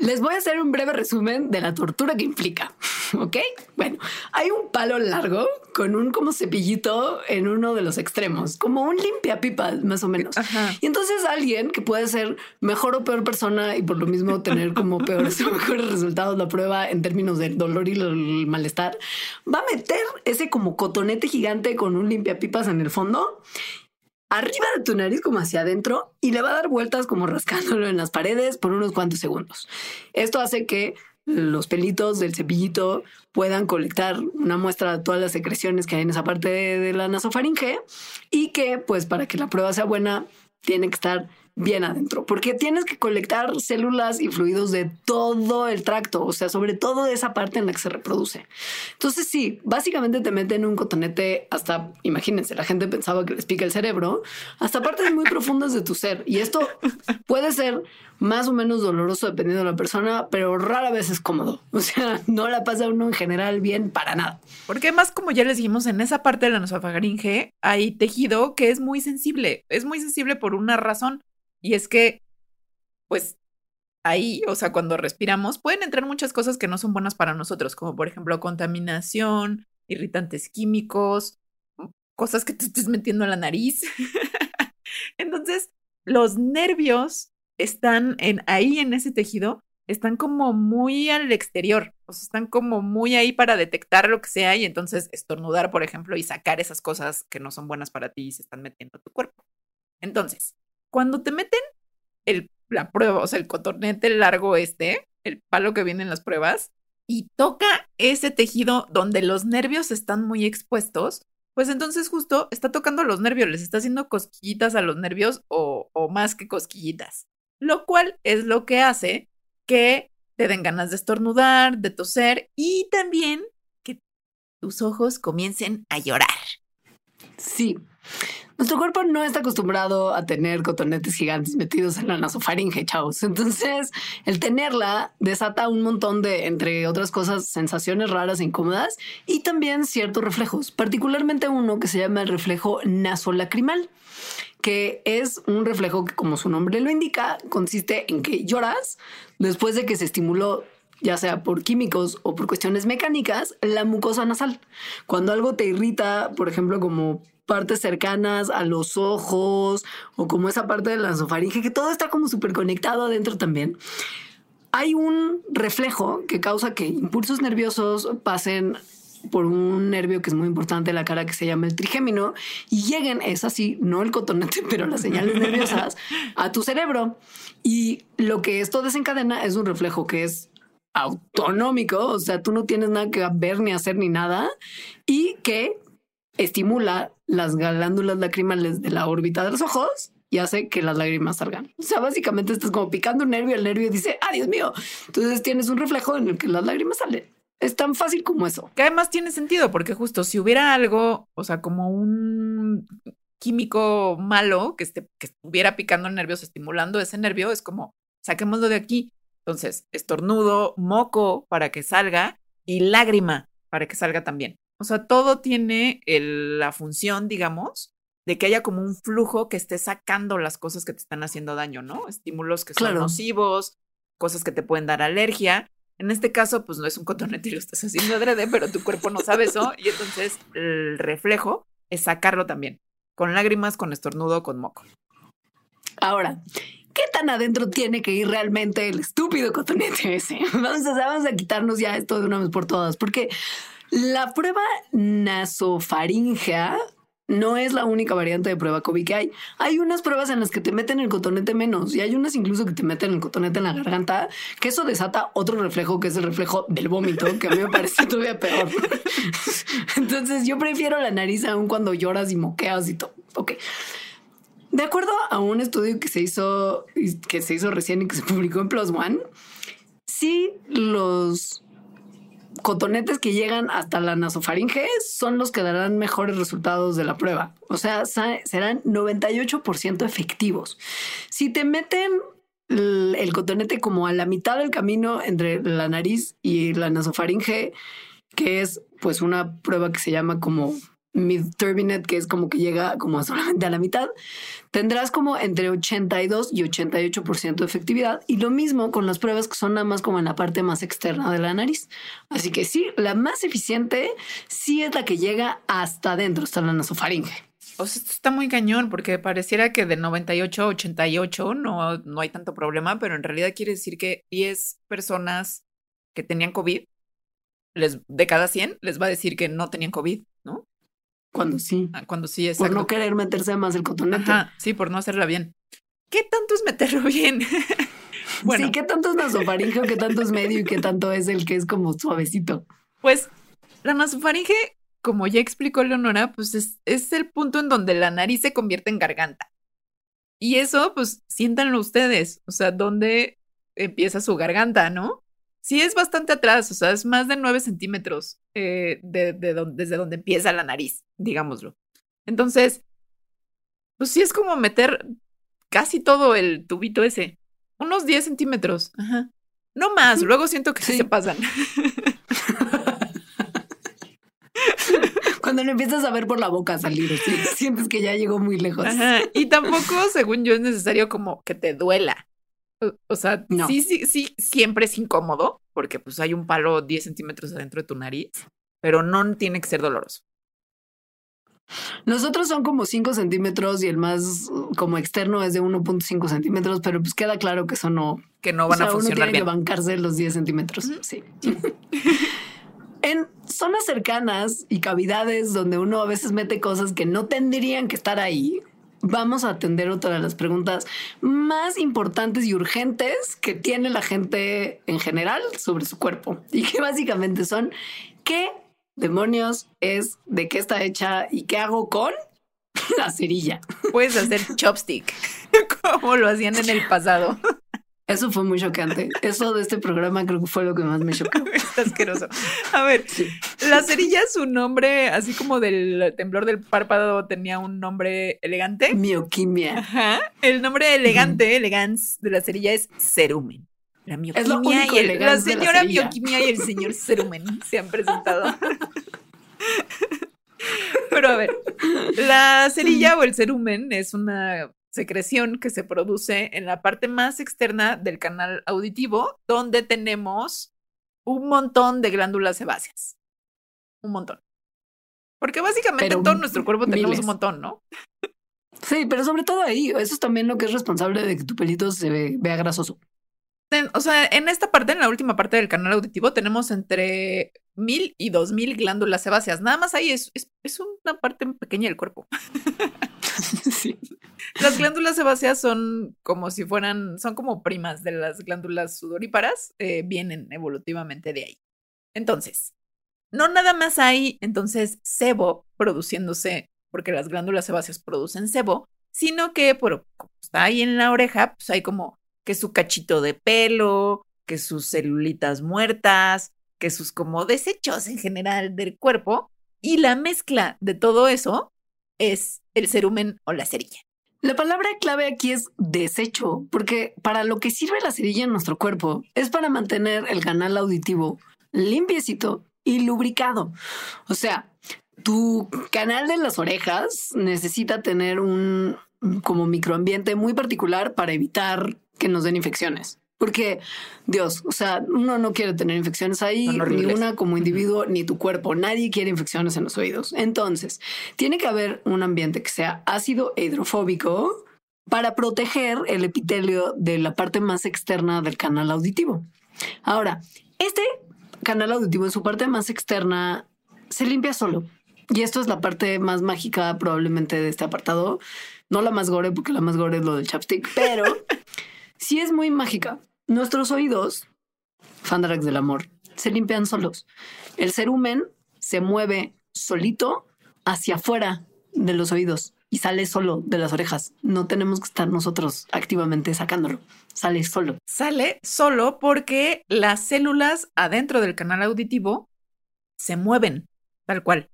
les voy a hacer un breve resumen de la tortura que implica. ¿Ok? Bueno, hay un palo largo con un como cepillito en uno de los extremos, como un limpia pipa, más o menos. Y entonces alguien que puede ser mejor o peor persona y por lo mismo tener como peores o mejores resultados la prueba en términos del dolor y el malestar va a meter ese como cotonete gigante con un limpiapipas en el fondo arriba de tu nariz como hacia adentro y le va a dar vueltas como rascándolo en las paredes por unos cuantos segundos. Esto hace que los pelitos del cepillito puedan colectar una muestra de todas las secreciones que hay en esa parte de, de la nasofaringe y que pues para que la prueba sea buena tiene que estar bien adentro, porque tienes que colectar células y fluidos de todo el tracto, o sea, sobre todo de esa parte en la que se reproduce. Entonces, sí, básicamente te meten un cotonete hasta, imagínense, la gente pensaba que les pica el cerebro, hasta partes muy profundas de tu ser. Y esto puede ser más o menos doloroso dependiendo de la persona, pero rara vez es cómodo. O sea, no la pasa uno en general bien para nada. Porque más como ya les dijimos, en esa parte de la nasofaringe hay tejido que es muy sensible. Es muy sensible por una razón y es que, pues, ahí, o sea, cuando respiramos, pueden entrar muchas cosas que no son buenas para nosotros, como por ejemplo contaminación, irritantes químicos, cosas que te estés metiendo en la nariz. Entonces, los nervios están en ahí en ese tejido, están como muy al exterior, o sea, están como muy ahí para detectar lo que sea y entonces estornudar, por ejemplo, y sacar esas cosas que no son buenas para ti y se están metiendo a tu cuerpo. Entonces, cuando te meten el, la prueba, o sea, el cotonete largo este, el palo que viene en las pruebas, y toca ese tejido donde los nervios están muy expuestos, pues entonces justo está tocando los nervios, les está haciendo cosquillitas a los nervios o, o más que cosquillitas, lo cual es lo que hace que te den ganas de estornudar, de toser y también que tus ojos comiencen a llorar. Sí, nuestro cuerpo no está acostumbrado a tener cotonetes gigantes metidos en la nasofaringe, chavos. Entonces, el tenerla desata un montón de, entre otras cosas, sensaciones raras e incómodas y también ciertos reflejos, particularmente uno que se llama el reflejo nasolacrimal que es un reflejo que, como su nombre lo indica, consiste en que lloras después de que se estimuló ya sea por químicos o por cuestiones mecánicas, la mucosa nasal. Cuando algo te irrita, por ejemplo, como partes cercanas a los ojos o como esa parte de la nasofaringe, que todo está como súper conectado adentro también. Hay un reflejo que causa que impulsos nerviosos pasen por un nervio que es muy importante la cara que se llama el trigémino y lleguen, es así, no el cotonete, pero las señales nerviosas a tu cerebro. Y lo que esto desencadena es un reflejo que es autonómico, o sea, tú no tienes nada que ver ni hacer ni nada y que estimula las glándulas lacrimales de la órbita de los ojos y hace que las lágrimas salgan. O sea, básicamente estás como picando un nervio, el nervio dice, ¡ah, Dios mío! Entonces tienes un reflejo en el que las lágrimas salen. Es tan fácil como eso. Que además tiene sentido, porque justo si hubiera algo, o sea, como un químico malo que, esté, que estuviera picando nervios, estimulando ese nervio, es como, saquémoslo de aquí. Entonces, estornudo, moco para que salga y lágrima para que salga también. O sea, todo tiene la función, digamos, de que haya como un flujo que esté sacando las cosas que te están haciendo daño, ¿no? Estímulos que son nocivos, cosas que te pueden dar alergia. En este caso, pues no es un cotonete y lo estás haciendo adrede, pero tu cuerpo no sabe eso y entonces el reflejo es sacarlo también, con lágrimas, con estornudo, con moco. Ahora, ¿qué tan adentro tiene que ir realmente el estúpido cotonete ese? Vamos a, vamos a quitarnos ya esto de una vez por todas, porque la prueba nasofaringea no es la única variante de prueba COVID que hay. Hay unas pruebas en las que te meten el cotonete menos y hay unas incluso que te meten el cotonete en la garganta, que eso desata otro reflejo que es el reflejo del vómito, que a mí me parece todavía peor. Entonces yo prefiero la nariz aún cuando lloras y moqueas y todo. Ok. De acuerdo a un estudio que se hizo, que se hizo recién y que se publicó en Plus One, sí los cotonetes que llegan hasta la nasofaringe son los que darán mejores resultados de la prueba. O sea, serán 98% efectivos. Si te meten el cotonete como a la mitad del camino entre la nariz y la nasofaringe, que es pues una prueba que se llama como mid-turbinate, que es como que llega como solamente a la mitad, tendrás como entre 82 y 88% de efectividad. Y lo mismo con las pruebas que son nada más como en la parte más externa de la nariz. Así que sí, la más eficiente sí es la que llega hasta adentro, hasta la nasofaringe. O sea, esto está muy cañón porque pareciera que de 98 a 88 no, no hay tanto problema, pero en realidad quiere decir que 10 personas que tenían COVID, les, de cada 100 les va a decir que no tenían COVID. Cuando sí. Ah, cuando sí, es Por no querer meterse más el cotonete. sí, por no hacerla bien. ¿Qué tanto es meterlo bien? bueno. Sí, ¿qué tanto es nasofaringe, qué tanto es medio y qué tanto es el que es como suavecito? Pues la nasofaringe, como ya explicó Leonora, pues es, es el punto en donde la nariz se convierte en garganta. Y eso, pues siéntanlo ustedes, o sea, dónde empieza su garganta, ¿no? Sí es bastante atrás, o sea, es más de 9 centímetros eh, de, desde donde empieza la nariz, digámoslo. Entonces, pues sí es como meter casi todo el tubito ese, unos 10 centímetros, ajá. No más, luego siento que sí. se pasan. Cuando lo empiezas a ver por la boca salir, sientes que ya llegó muy lejos. Y tampoco, según yo, es necesario como que te duela. O, sea, sí, sí, sí, siempre es incómodo porque pues hay un palo 10 centímetros adentro de tu nariz, pero no tiene que ser doloroso. Nosotros son como 5 centímetros y el más como externo es de 1.5 centímetros, pero pues queda claro que eso no... Que no van a funcionar uno tiene que bancarse los 10 centímetros, sí. en zonas cercanas y cavidades donde uno a veces mete cosas que no tendrían que estar ahí, vamos a atender otra de las preguntas más importantes y urgentes que tiene la gente en general sobre su cuerpo y que básicamente son ¿qué demonios es? ¿De qué está hecha? ¿Y qué hago con la cerilla? Puedes hacer chopstick como lo hacían en el pasado. Eso fue muy chocante. Eso de este programa creo que fue lo que más me chocó. Está asqueroso. A ver, la cerilla, su nombre, así como del temblor del párpado, tenía un nombre elegante. Mioquimia. Ajá. El nombre elegante, elegance de la cerilla es cerumen. La mioquimia y el, la señora mioquimia y el señor cerumen se han presentado. Pero a ver, la cerilla o el cerumen es una secreción que se produce en la parte más externa del canal auditivo, donde tenemos un montón de glándulas sebáceas. Un montón. Porque básicamente en todo nuestro cuerpo tenemos un montón, ¿no? Sí, pero sobre todo ahí, eso es también lo que es responsable de que tu pelito se vea grasoso. o sea, en esta parte, en la última parte del canal auditivo, tenemos entre mil y dos mil glándulas sebáceas. Nada más ahí es, es, es una parte pequeña del cuerpo. sí. Las glándulas sebáceas son como si fueran, son como primas de las glándulas sudoríparas, eh, vienen evolutivamente de ahí. Entonces, no nada más hay entonces sebo produciéndose, porque las glándulas sebáceas producen sebo, sino que por, como está ahí en la oreja, pues hay como que su cachito de pelo, que sus celulitas muertas, que sus como desechos en general del cuerpo, y la mezcla de todo eso es el cerumen o la cerilla. La palabra clave aquí es desecho, porque para lo que sirve la cerilla en nuestro cuerpo es para mantener el canal auditivo limpiecito y lubricado. O sea, tu canal de las orejas necesita tener un como microambiente muy particular para evitar que nos den infecciones. Porque, Dios, o sea, uno no quiere tener infecciones ahí, ni una como individuo, ni tu cuerpo. Nadie quiere infecciones en los oídos. Entonces, tiene que haber un ambiente que sea ácido e hidrofóbico para proteger el epitelio de la parte más externa del canal auditivo. Ahora, este canal auditivo en su parte más externa se limpia solo. Y esto es la parte más mágica probablemente de este apartado. No la más gore, porque la más gore es lo del chapstick, pero sí es muy mágica. Nuestros oídos, Fandarax del amor, se limpian solos. El cerumen se mueve solito hacia afuera de los oídos y sale solo de las orejas. No tenemos que estar nosotros activamente sacándolo. Sale solo. Sale solo porque las células adentro del canal auditivo se mueven, tal cual.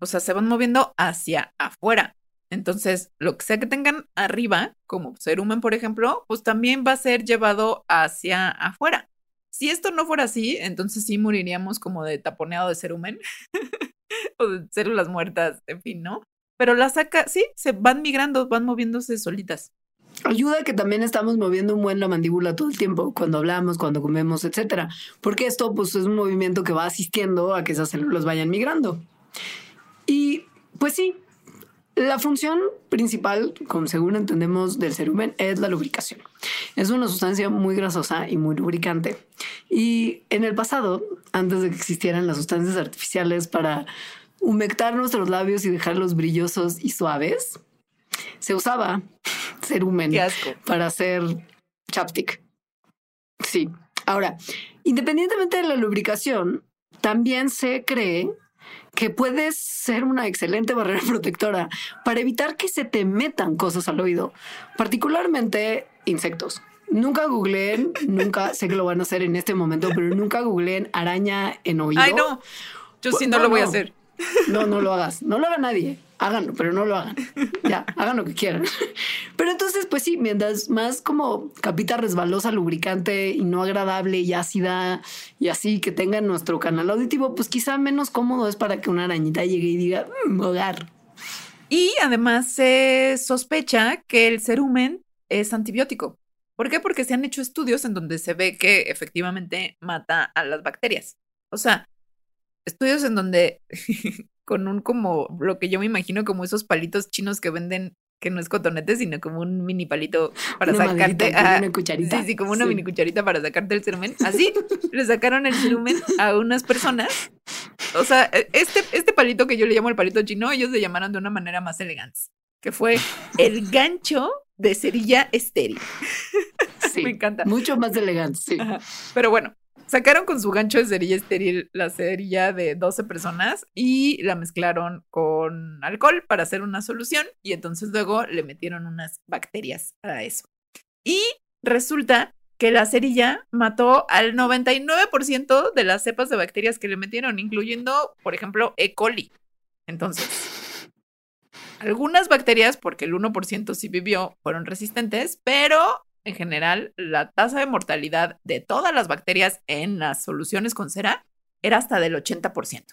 O sea, se van moviendo hacia afuera. Entonces, lo que sea que tengan arriba, como cerumen, por ejemplo, pues también va a ser llevado hacia afuera. Si esto no fuera así, entonces sí moriríamos como de taponeado de cerumen o de células muertas, en fin, ¿no? Pero la saca, sí, se van migrando, van moviéndose solitas. Ayuda que también estamos moviendo un buen la mandíbula todo el tiempo, cuando hablamos, cuando comemos, etcétera. Porque esto, pues, es un movimiento que va asistiendo a que esas células vayan migrando. Y, pues sí, la función principal, como según entendemos del cerumen, es la lubricación. Es una sustancia muy grasosa y muy lubricante. Y en el pasado, antes de que existieran las sustancias artificiales para humectar nuestros labios y dejarlos brillosos y suaves, se usaba cerumen para hacer chapstick. Sí. Ahora, independientemente de la lubricación, también se cree que puede ser una excelente barrera protectora para evitar que se te metan cosas al oído, particularmente insectos. Nunca googleen, nunca sé que lo van a hacer en este momento, pero nunca googleen araña en oído. Ay, no. Yo sí no, lo voy a hacer. No, no lo hagas. No lo haga nadie. Háganlo, pero no lo hagan. Ya, hagan lo que quieran. Pero entonces, pues sí, mientras más como capita resbalosa, lubricante y no agradable y ácida y así que tenga nuestro canal auditivo, pues quizá menos cómodo es para que una arañita llegue y diga, mm, hogar. Y además se sospecha que el cerumen es antibiótico. ¿Por qué? Porque se han hecho estudios en donde se ve que efectivamente mata a las bacterias. O sea, estudios en donde con un como lo que yo me imagino como esos palitos chinos que venden que no es cotonete, sino como un mini palito para sacarte una cucharita. Sí, sí, como una mini cucharita para sacarte el cerumen. Así le sacaron el cerumen a unas personas. O sea, e, este, este palito que yo le llamo el palito chino, ellos le llamaron de una manera más elegante, que fue el gancho de cerilla estéril. Sí, me encanta. Mucho más elegante, sí. Pero bueno, Sacaron con su gancho de cerilla estéril la cerilla de 12 personas y la mezclaron con alcohol para hacer una solución y entonces luego le metieron unas bacterias a eso. Y resulta que la cerilla mató al 99% de las cepas de bacterias que le metieron, incluyendo, por ejemplo, E. coli. Entonces, algunas bacterias, porque el 1% sí vivió, fueron resistentes, pero en general, la tasa de mortalidad de todas las bacterias en las soluciones con cera era hasta del 80%.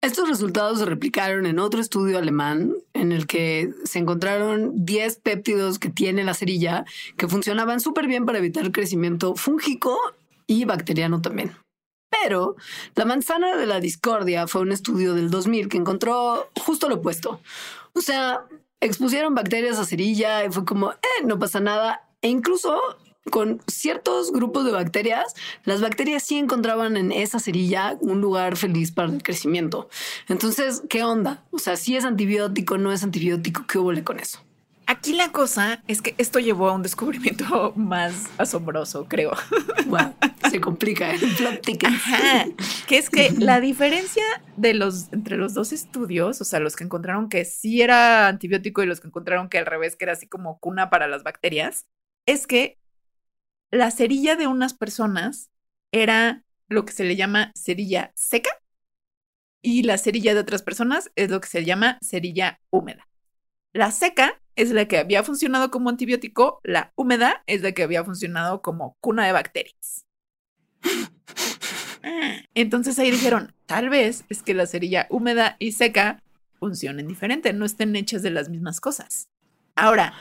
Estos resultados se replicaron en otro estudio alemán en el que se encontraron 10 péptidos que tiene la cerilla que funcionaban súper bien para evitar crecimiento fúngico y bacteriano también. Pero la manzana de la discordia fue un estudio del 2000 que encontró justo lo opuesto. O sea, expusieron bacterias a cerilla y fue como, eh, no pasa nada. E incluso con ciertos grupos de bacterias, las bacterias sí encontraban en esa cerilla un lugar feliz para el crecimiento. Entonces, ¿qué onda? O sea, si es antibiótico, no es antibiótico, ¿qué hubo con eso? Aquí la cosa es que esto llevó a un descubrimiento más asombroso, creo. Wow, se complica el plot ticket. que es que la diferencia de los entre los dos estudios, o sea, los que encontraron que sí era antibiótico y los que encontraron que al revés, que era así como cuna para las bacterias, es que la cerilla de unas personas era lo que se le llama cerilla seca y la cerilla de otras personas es lo que se llama cerilla húmeda. La seca es la que había funcionado como antibiótico, la húmeda es la que había funcionado como cuna de bacterias. Entonces ahí dijeron, tal vez es que la cerilla húmeda y seca funcionen diferente, no estén hechas de las mismas cosas. Ahora,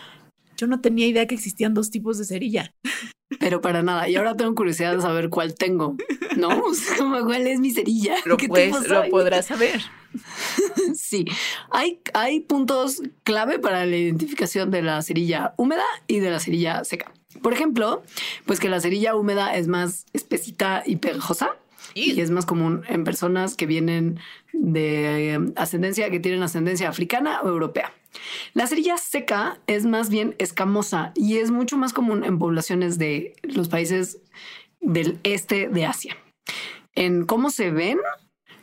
yo no tenía idea que existían dos tipos de cerilla. pero para nada. Y ahora tengo curiosidad de saber cuál tengo, ¿no? O sea, como, ¿cuál es mi cerilla? Lo, ¿Qué pues, lo podrás saber. Sí, hay, hay puntos clave para la identificación de la cerilla húmeda y de la cerilla seca. Por ejemplo, pues que la cerilla húmeda es más espesita y pegajosa y es más común en personas que vienen de eh, ascendencia, que tienen ascendencia africana o europea. La cerilla seca es más bien escamosa y es mucho más común en poblaciones de los países del este de Asia. En cómo se ven,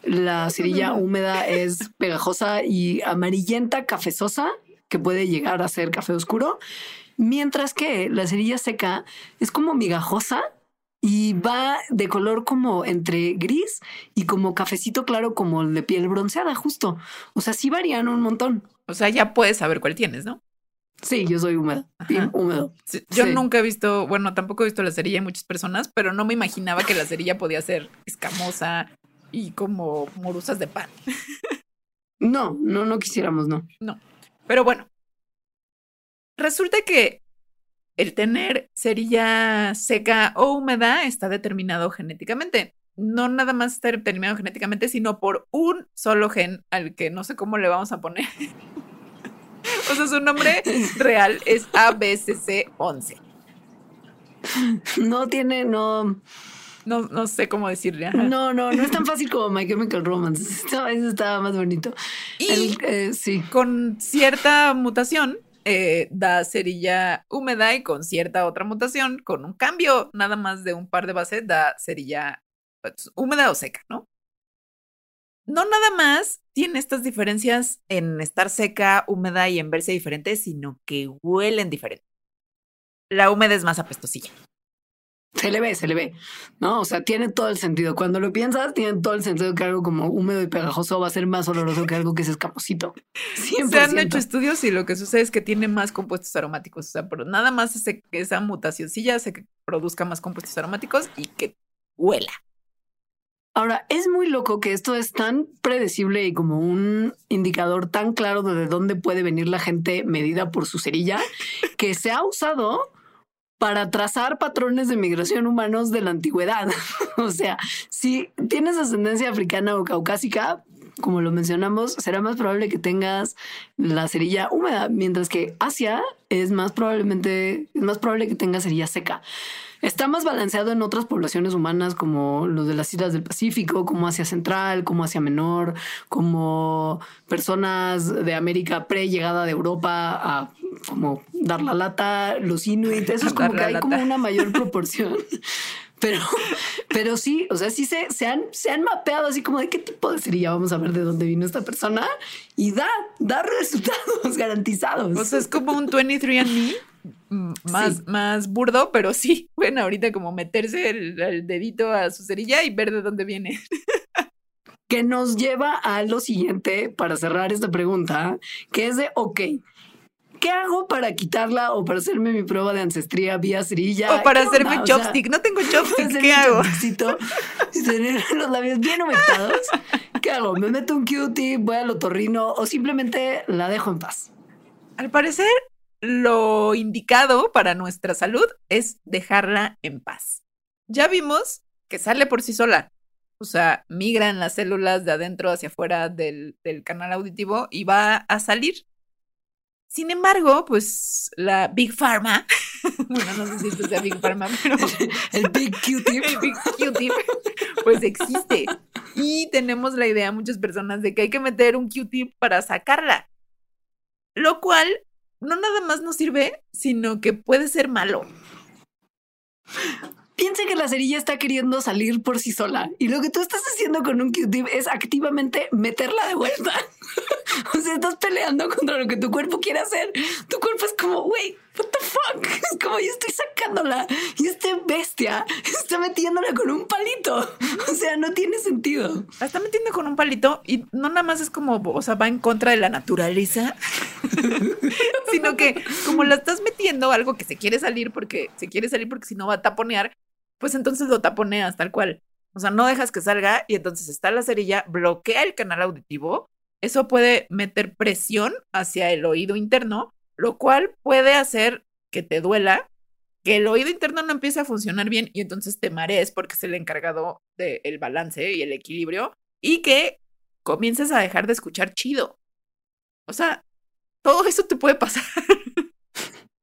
la cerilla húmeda es pegajosa y amarillenta, cafezosa, que puede llegar a ser café oscuro, mientras que la cerilla seca es como migajosa y va de color como entre gris y como cafecito claro, como el de piel bronceada, justo. O sea, sí varían un montón. O sea, ya puedes saber cuál tienes, ¿no? Sí, yo soy húmedo. Sí, Yo Sí. nunca he visto, bueno, tampoco he visto la cerilla en muchas personas, pero no me imaginaba que la cerilla podía ser escamosa y como morusas de pan. No, no, no quisiéramos, no. Pero bueno, resulta que el tener cerilla seca o húmeda está determinado genéticamente. No nada más está determinado genéticamente, sino por un solo gen al que no sé cómo le vamos a poner. o sea, su nombre real es ABCC11. No tiene, no, No, no sé cómo decirle. ajá. no, no, no es tan fácil como My Chemical Romance. Eso estaba más bonito. Y El, eh, sí. con cierta mutación eh, da cerilla húmeda y con cierta otra mutación, con un cambio nada más de un par de bases, da cerilla pues, húmeda o seca, ¿no? No nada más tiene estas diferencias en estar seca, húmeda y en verse diferente, sino que huelen diferente. La húmeda es más apestosilla. Se le ve, se le ve. No, o sea, tiene todo el sentido. Cuando lo piensas, tiene todo el sentido que algo como húmedo y pegajoso va a ser más oloroso que algo que es escamosito. 100%. Se han hecho estudios y lo que sucede es que tiene más compuestos aromáticos. O sea, pero nada más ese, esa mutacióncilla hace que produzca más compuestos aromáticos y que huela. Ahora, es muy loco que esto es tan predecible y como un indicador tan claro de de dónde puede venir la gente medida por su cerilla, que se ha usado para trazar patrones de migración humanos de la antigüedad. o sea, si tienes ascendencia africana o caucásica, como lo mencionamos, será más probable que tengas la cerilla húmeda, mientras que Asia es más probablemente, es más probable que tengas cerilla seca. Está más balanceado en otras poblaciones humanas como los de las islas del Pacífico, como Asia Central, como Asia Menor, como personas de América pre-llegada de Europa a como dar la lata, los inuit, eso es como que hay como una mayor proporción. Pero, pero sí, o sea, sí se, se, han, se han mapeado así como de qué tipo de cerilla vamos a ver de dónde vino esta persona y da, da resultados garantizados. O sea, es como un 23andMe mm, más, Sí. más burdo, pero sí, bueno, ahorita como meterse el, el dedito a su cerilla y ver de dónde viene. que nos lleva a lo siguiente para cerrar esta pregunta, que es de, ok, ¿qué hago para quitarla o para hacerme mi prueba de ancestría vía cerilla? O para ¿Qué hacerme onda? O sea, chopstick. no tengo chopstick, ¿qué hago? y tener los labios bien humectados. ¿Qué hago? ¿Me meto un Q-tip, voy al otorrino o simplemente la dejo en paz? Al parecer, lo indicado para nuestra salud es dejarla en paz. Ya vimos que sale por sí sola. O sea, migran las células de adentro hacia afuera del, del canal auditivo y va a salir. Sin embargo, pues la Big Pharma, bueno, no sé si esto sea Big Pharma, pero El Big Q-tip. el Big Q-tip, pues existe. Y tenemos la idea, muchas personas, de que hay que meter un Q-tip para sacarla. Lo cual no nada más nos sirve, sino que puede ser malo. Piense que la cerilla está queriendo salir por sí sola y lo que tú estás haciendo con un Q-tip es activamente meterla de vuelta. o sea, estás peleando contra lo que tu cuerpo quiere hacer. Tu cuerpo es como, güey, what the fuck? Es como yo estoy sacándola y este bestia está metiéndola con un palito. O sea, no tiene sentido. La está metiendo con un palito y no nada más es como, o sea, va en contra de la naturaleza, sino que como la estás metiendo algo que se quiere salir porque se quiere salir porque si no va a taponear, pues entonces lo taponeas tal cual. O sea, no dejas que salga y entonces está la cerilla, bloquea el canal auditivo. Eso puede meter presión hacia el oído interno, lo cual puede hacer que te duela que el oído interno no empiece a funcionar bien y entonces te marees porque es el encargado del balance y el equilibrio y que comiences a dejar de escuchar chido. O sea, todo eso te puede pasar.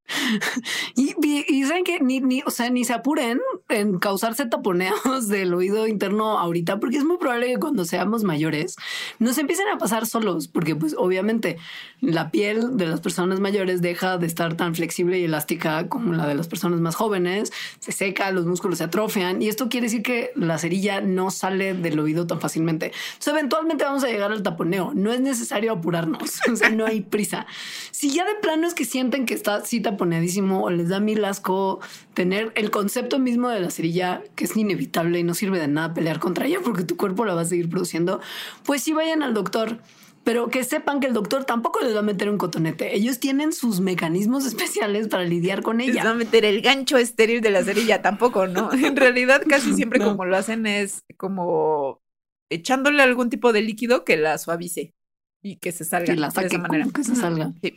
Y, y, saben que ni, ni, o sea, ni se apuren en causarse taponeos del oído interno ahorita, porque es muy probable que cuando seamos mayores nos empiecen a pasar solos, porque pues obviamente la piel de las personas mayores deja de estar tan flexible y elástica como la de las personas más jóvenes, se seca, los músculos se atrofian y esto quiere decir que la cerilla no sale del oído tan fácilmente. Entonces eventualmente vamos a llegar al taponeo, no es necesario apurarnos, o sea, no hay prisa. Si ya de plano es que sienten que está así taponeadísimo o les da mil asco tener el concepto mismo de la cerilla, que es inevitable y no sirve de nada pelear contra ella porque tu cuerpo la va a seguir produciendo, pues sí vayan al doctor pero que sepan que el doctor tampoco les va a meter un cotonete. Ellos tienen sus mecanismos especiales para lidiar con ella. Les va a meter el gancho estéril de la cerilla, tampoco, ¿no? En realidad, casi siempre como lo hacen es como echándole algún tipo de líquido que la suavice y que se salga la de esa manera. Que se salga. Sí.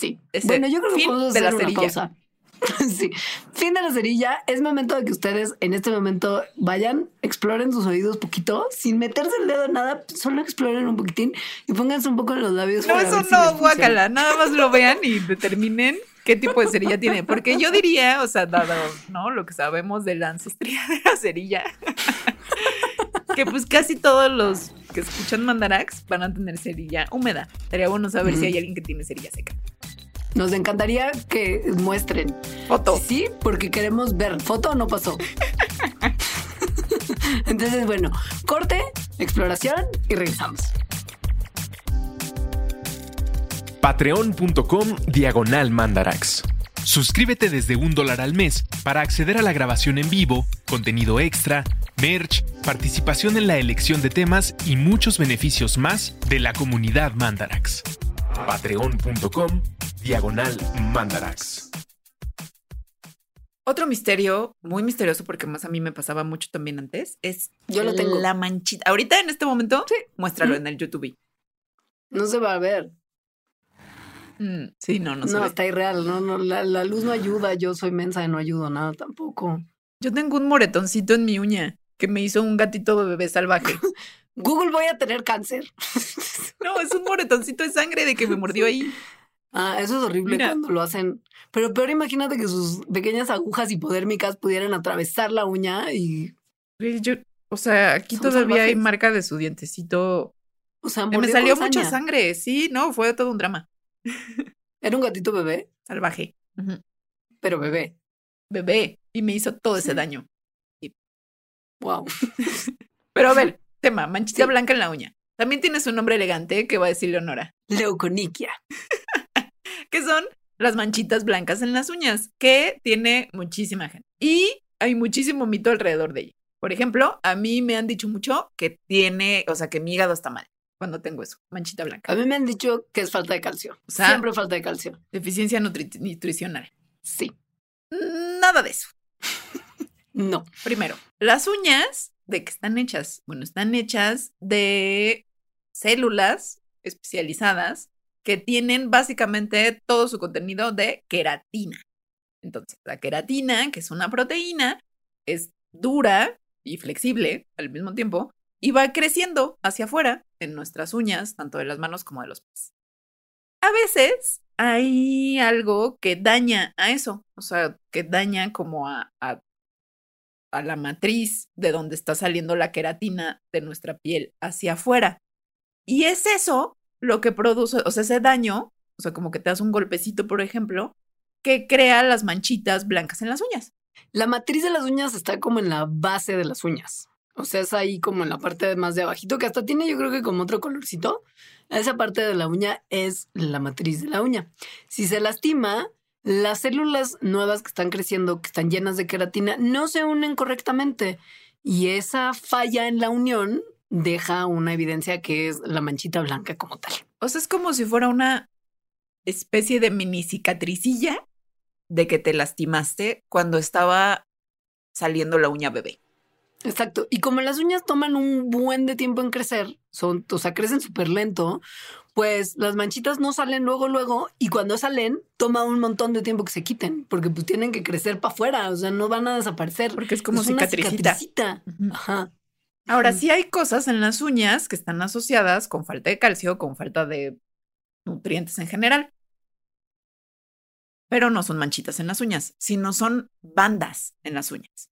Sí. bueno, yo creo que podemos de la hacer una cerilla. pausa. Sí, fin de la cerilla. Es momento de que ustedes en este momento vayan, exploren sus oídos poquito, sin meterse el dedo en nada, solo exploren un poquitín y pónganse un poco en los labios. No, eso si no, guácala. Nada más lo vean y determinen qué tipo de cerilla tiene. Porque yo diría, o sea, dado, ¿no? Lo que sabemos de la ancestría de la cerilla, que pues casi todos los que escuchan Mandarax van a tener cerilla húmeda. Estaría bueno saber si hay alguien que tiene cerilla seca. Nos encantaría que muestren. Foto. Sí, porque queremos ver. Foto no pasó. Entonces, bueno, corte, exploración y regresamos. Patreon.com Diagonal Mandarax. Suscríbete desde un dólar al mes para acceder a la grabación en vivo, contenido extra, merch, participación en la elección de temas y muchos beneficios más de la comunidad Mandarax. Patreon.com Diagonal Mandarax. Otro misterio, muy misterioso, porque más a mí me pasaba mucho también antes, es Yo lo tengo. la manchita. Ahorita en este momento, Sí. muéstralo en el YouTube. No se va a ver. Mm, sí, no, no, No, se ve. está irreal. No, no, la, la luz no ayuda. Yo soy mensa y no ayudo nada tampoco. Yo tengo un moretoncito en mi uña que me hizo un gatito de bebé salvaje. Google, voy a tener cáncer. No, es un moretoncito de sangre de que me mordió ahí. Ah, eso es horrible Mira. cuando lo hacen. Pero peor, imagínate que sus pequeñas agujas hipodérmicas pudieran atravesar la uña y, Yo, o sea, aquí todavía hay marca de su dientecito. o sea, Me salió mucha sangre. Sí, no, fue todo un drama. Era un gatito bebé, Salvaje. Pero bebé. Bebé. Y me hizo todo ese daño. Wow. Pero a ver, tema, manchita Sí. blanca en la uña. También tienes un nombre elegante que va a decir Leonora, Leuconiquia. Que son las manchitas blancas en las uñas, que tiene muchísima gente. Y hay muchísimo mito alrededor de ella. Por ejemplo, a mí me han dicho mucho que tiene, o sea, que mi hígado está mal cuando tengo eso, manchita blanca. A mí me han dicho que es falta de calcio. O sea- Siempre falta de calcio. Deficiencia nutri- nutricional. Sí. Nada de eso. No. Primero, las uñas, ¿de qué están hechas? Bueno, están hechas de células especializadas que tienen básicamente todo su contenido de queratina. Entonces, la queratina, que es una proteína, es dura y flexible al mismo tiempo y va creciendo hacia afuera en nuestras uñas, tanto de las manos como de los pies. A veces hay algo que daña a eso, o sea, que daña como a, la matriz de donde está saliendo la queratina de nuestra piel hacia afuera. Y es eso lo que produce, o sea, ese daño, o sea, como que te das un golpecito, por ejemplo, que crea las manchitas blancas en las uñas. La matriz de las uñas está como en la base de las uñas. O sea, es ahí como en la parte más de abajito, que hasta tiene yo creo que como otro colorcito. Esa parte de la uña es la matriz de la uña. Si se lastima, las células nuevas que están creciendo, que están llenas de queratina, no se unen correctamente. Y esa falla en la unión deja una evidencia que es la manchita blanca como tal. O sea, es como si fuera una especie de mini cicatricilla de que te lastimaste cuando estaba saliendo la uña bebé. Exacto. Y como las uñas toman un buen de tiempo en crecer, son, o sea, crecen súper lento, pues las manchitas no salen luego, luego, y cuando salen, toma un montón de tiempo que se quiten, porque pues tienen que crecer para afuera, o sea, no van a desaparecer. Porque es como Es una cicatricita. Ajá. Ahora, sí hay cosas en las uñas que están asociadas con falta de calcio, con falta de nutrientes en general. Pero no son manchitas en las uñas, sino son bandas en las uñas.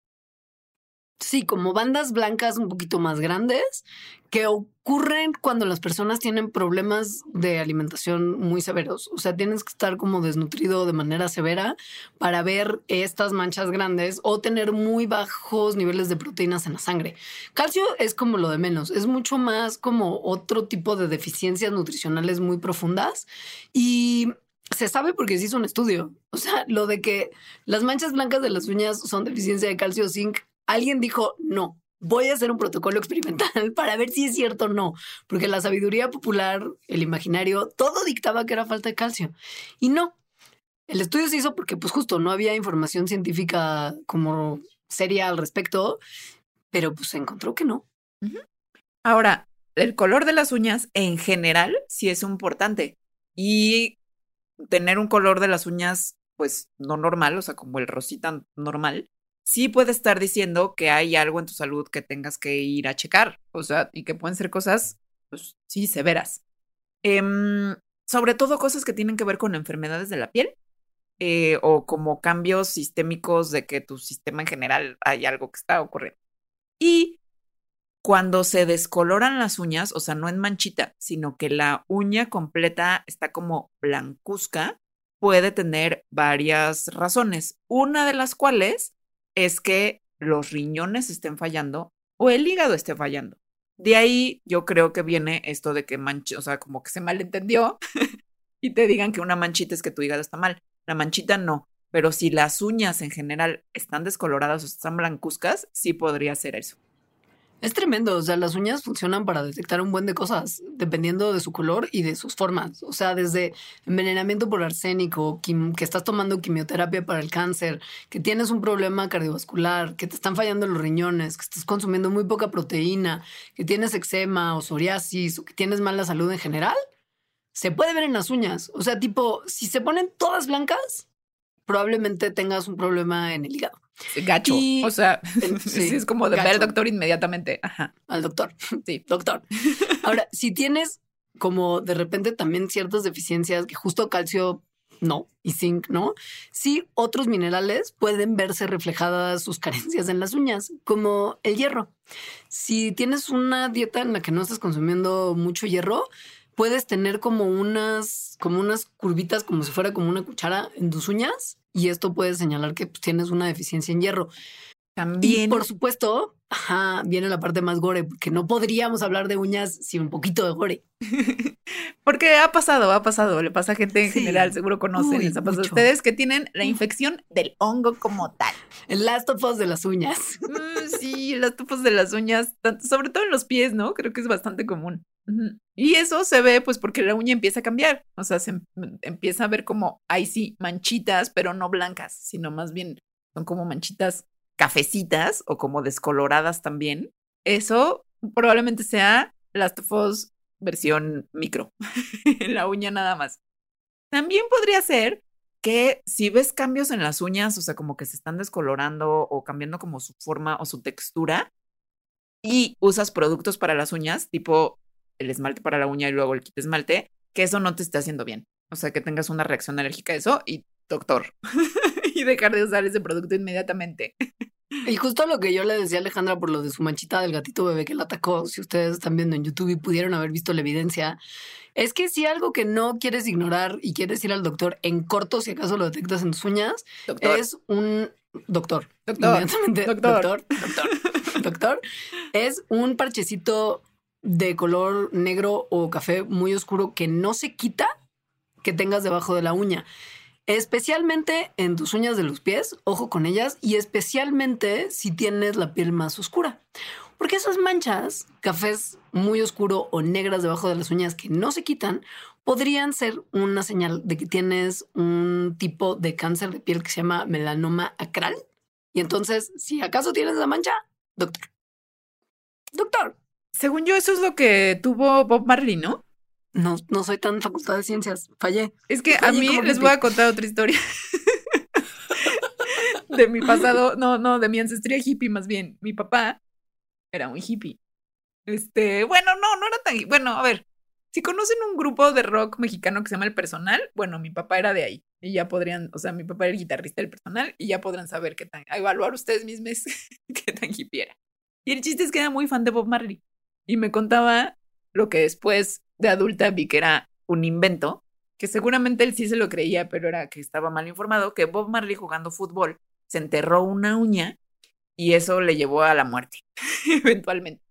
Sí, como bandas blancas un poquito más grandes que ocurren cuando las personas tienen problemas de alimentación muy severos. O sea, tienes que estar como desnutrido de manera severa para ver estas manchas grandes o tener muy bajos niveles de proteínas en la sangre. Calcio es como lo de menos, es mucho más como otro tipo de deficiencias nutricionales muy profundas y se sabe porque se hizo un estudio. O sea, lo de que las manchas blancas de las uñas son deficiencia de calcio zinc alguien dijo, no, voy a hacer un protocolo experimental para ver si es cierto o no, porque la sabiduría popular, el imaginario, todo dictaba que era falta de calcio. Y no, el estudio se hizo porque pues justo no había información científica como seria al respecto, pero pues se encontró que no. Ahora, el color de las uñas en general sí es importante. Y tener un color de las uñas, pues no normal, o sea, como el rosita normal, sí puede estar diciendo que hay algo en tu salud que tengas que ir a checar. O sea, y que pueden ser cosas, pues sí, severas. Em, sobre todo cosas que tienen que ver con enfermedades de la piel. eh, o como cambios sistémicos de que tu sistema en general hay algo que está ocurriendo. Y cuando se descoloran las uñas, o sea, no en manchita, sino que la uña completa está como blancuzca, puede tener varias razones. Una de las cuales es que los riñones estén fallando o el hígado esté fallando. De ahí yo creo que viene esto de que mancha, o sea, como que se malentendió y te digan que una manchita es que tu hígado está mal. La manchita no, pero si las uñas en general están descoloradas o están blancuzcas, sí podría ser eso. Es tremendo, o sea, las uñas funcionan para detectar un buen de cosas, dependiendo de su color y de sus formas. O sea, desde envenenamiento por arsénico, que estás tomando quimioterapia para el cáncer, que tienes un problema cardiovascular, que te están fallando los riñones, que estás consumiendo muy poca proteína, que tienes eczema o psoriasis, o que tienes mala salud en general, se puede ver en las uñas. O sea, tipo, si se ponen todas blancas, probablemente tengas un problema en el hígado. Gacho. Y- o sea, sí, es como de ver al doctor inmediatamente. Ajá. Al doctor. Sí. doctor. Ahora, si tienes como de repente también ciertas deficiencias, que justo calcio no y zinc no, sí otros minerales pueden verse reflejadas sus carencias en las uñas, como el hierro. Si tienes una dieta en la que no estás consumiendo mucho hierro, puedes tener como unas, como unas curvitas, como si fuera como una cuchara en tus uñas, y esto puede señalar que pues, tienes una deficiencia en hierro. Y También. por supuesto, ajá, viene la parte más gore, porque no podríamos hablar de uñas sin un poquito de gore. Porque ha pasado, ha pasado. Le pasa a gente en Sí. general, seguro conocen. Les ha pasado a ustedes que tienen la infección del hongo como tal. El last of us de las uñas. Mm, sí, las tufas de las uñas, sobre todo en los pies, ¿no? Creo que es bastante común. Y eso se ve pues porque la uña empieza a cambiar. O sea, se em- empieza a ver como, ahí sí, manchitas, pero no blancas, sino más bien son como manchitas cafecitas o como descoloradas también. Eso probablemente sea Last of Us versión micro, la uña nada más. También podría ser que si ves cambios en las uñas, o sea, como que se están descolorando o cambiando como su forma o su textura, y usas productos para las uñas, tipo el esmalte para la uña y luego el kit esmalte, que eso no te esté haciendo bien. O sea, que tengas una reacción alérgica a eso y doctor. y dejar de usar ese producto inmediatamente. Y justo lo que yo le decía a Alejandra por lo de su manchita del gatito bebé que la atacó, si ustedes están viendo en YouTube y pudieron haber visto la evidencia, es que si algo que no quieres ignorar y quieres ir al doctor en corto, si acaso lo detectas en tus uñas, Doctor. es un doctor. Doctor. Inmediatamente, Doctor. doctor, doctor, doctor. Es un parchecito de color negro o café muy oscuro que no se quita que tengas debajo de la uña. Especialmente en tus uñas de los pies, ojo con ellas, y especialmente si tienes la piel más oscura. Porque esas manchas, cafés muy oscuro o negras debajo de las uñas que no se quitan, podrían ser una señal de que tienes un tipo de cáncer de piel que se llama melanoma acral. Y entonces, si acaso tienes la mancha, doctor. Doctor. Según yo, eso es lo que tuvo Bob Marley, ¿no? No, no soy tan facultad de ciencias. Fallé. Es que a mí les voy a contar otra historia. de mi pasado, no, no, de mi ancestría hippie más bien. Mi papá era un hippie. Este, bueno, no, no era tan, bueno, a ver, si conocen un grupo de rock mexicano que se llama El Personal, bueno, mi papá era de ahí. Y ya podrían, o sea, mi papá era el guitarrista del personal y ya podrán saber qué tan, a evaluar ustedes mismos qué tan hippie era. Y el chiste es que era muy fan de Bob Marley. Y me contaba lo que después de adulta vi que era un invento, que seguramente él sí se lo creía, pero era que estaba mal informado, que Bob Marley jugando fútbol se enterró una uña y eso le llevó a la muerte, eventualmente.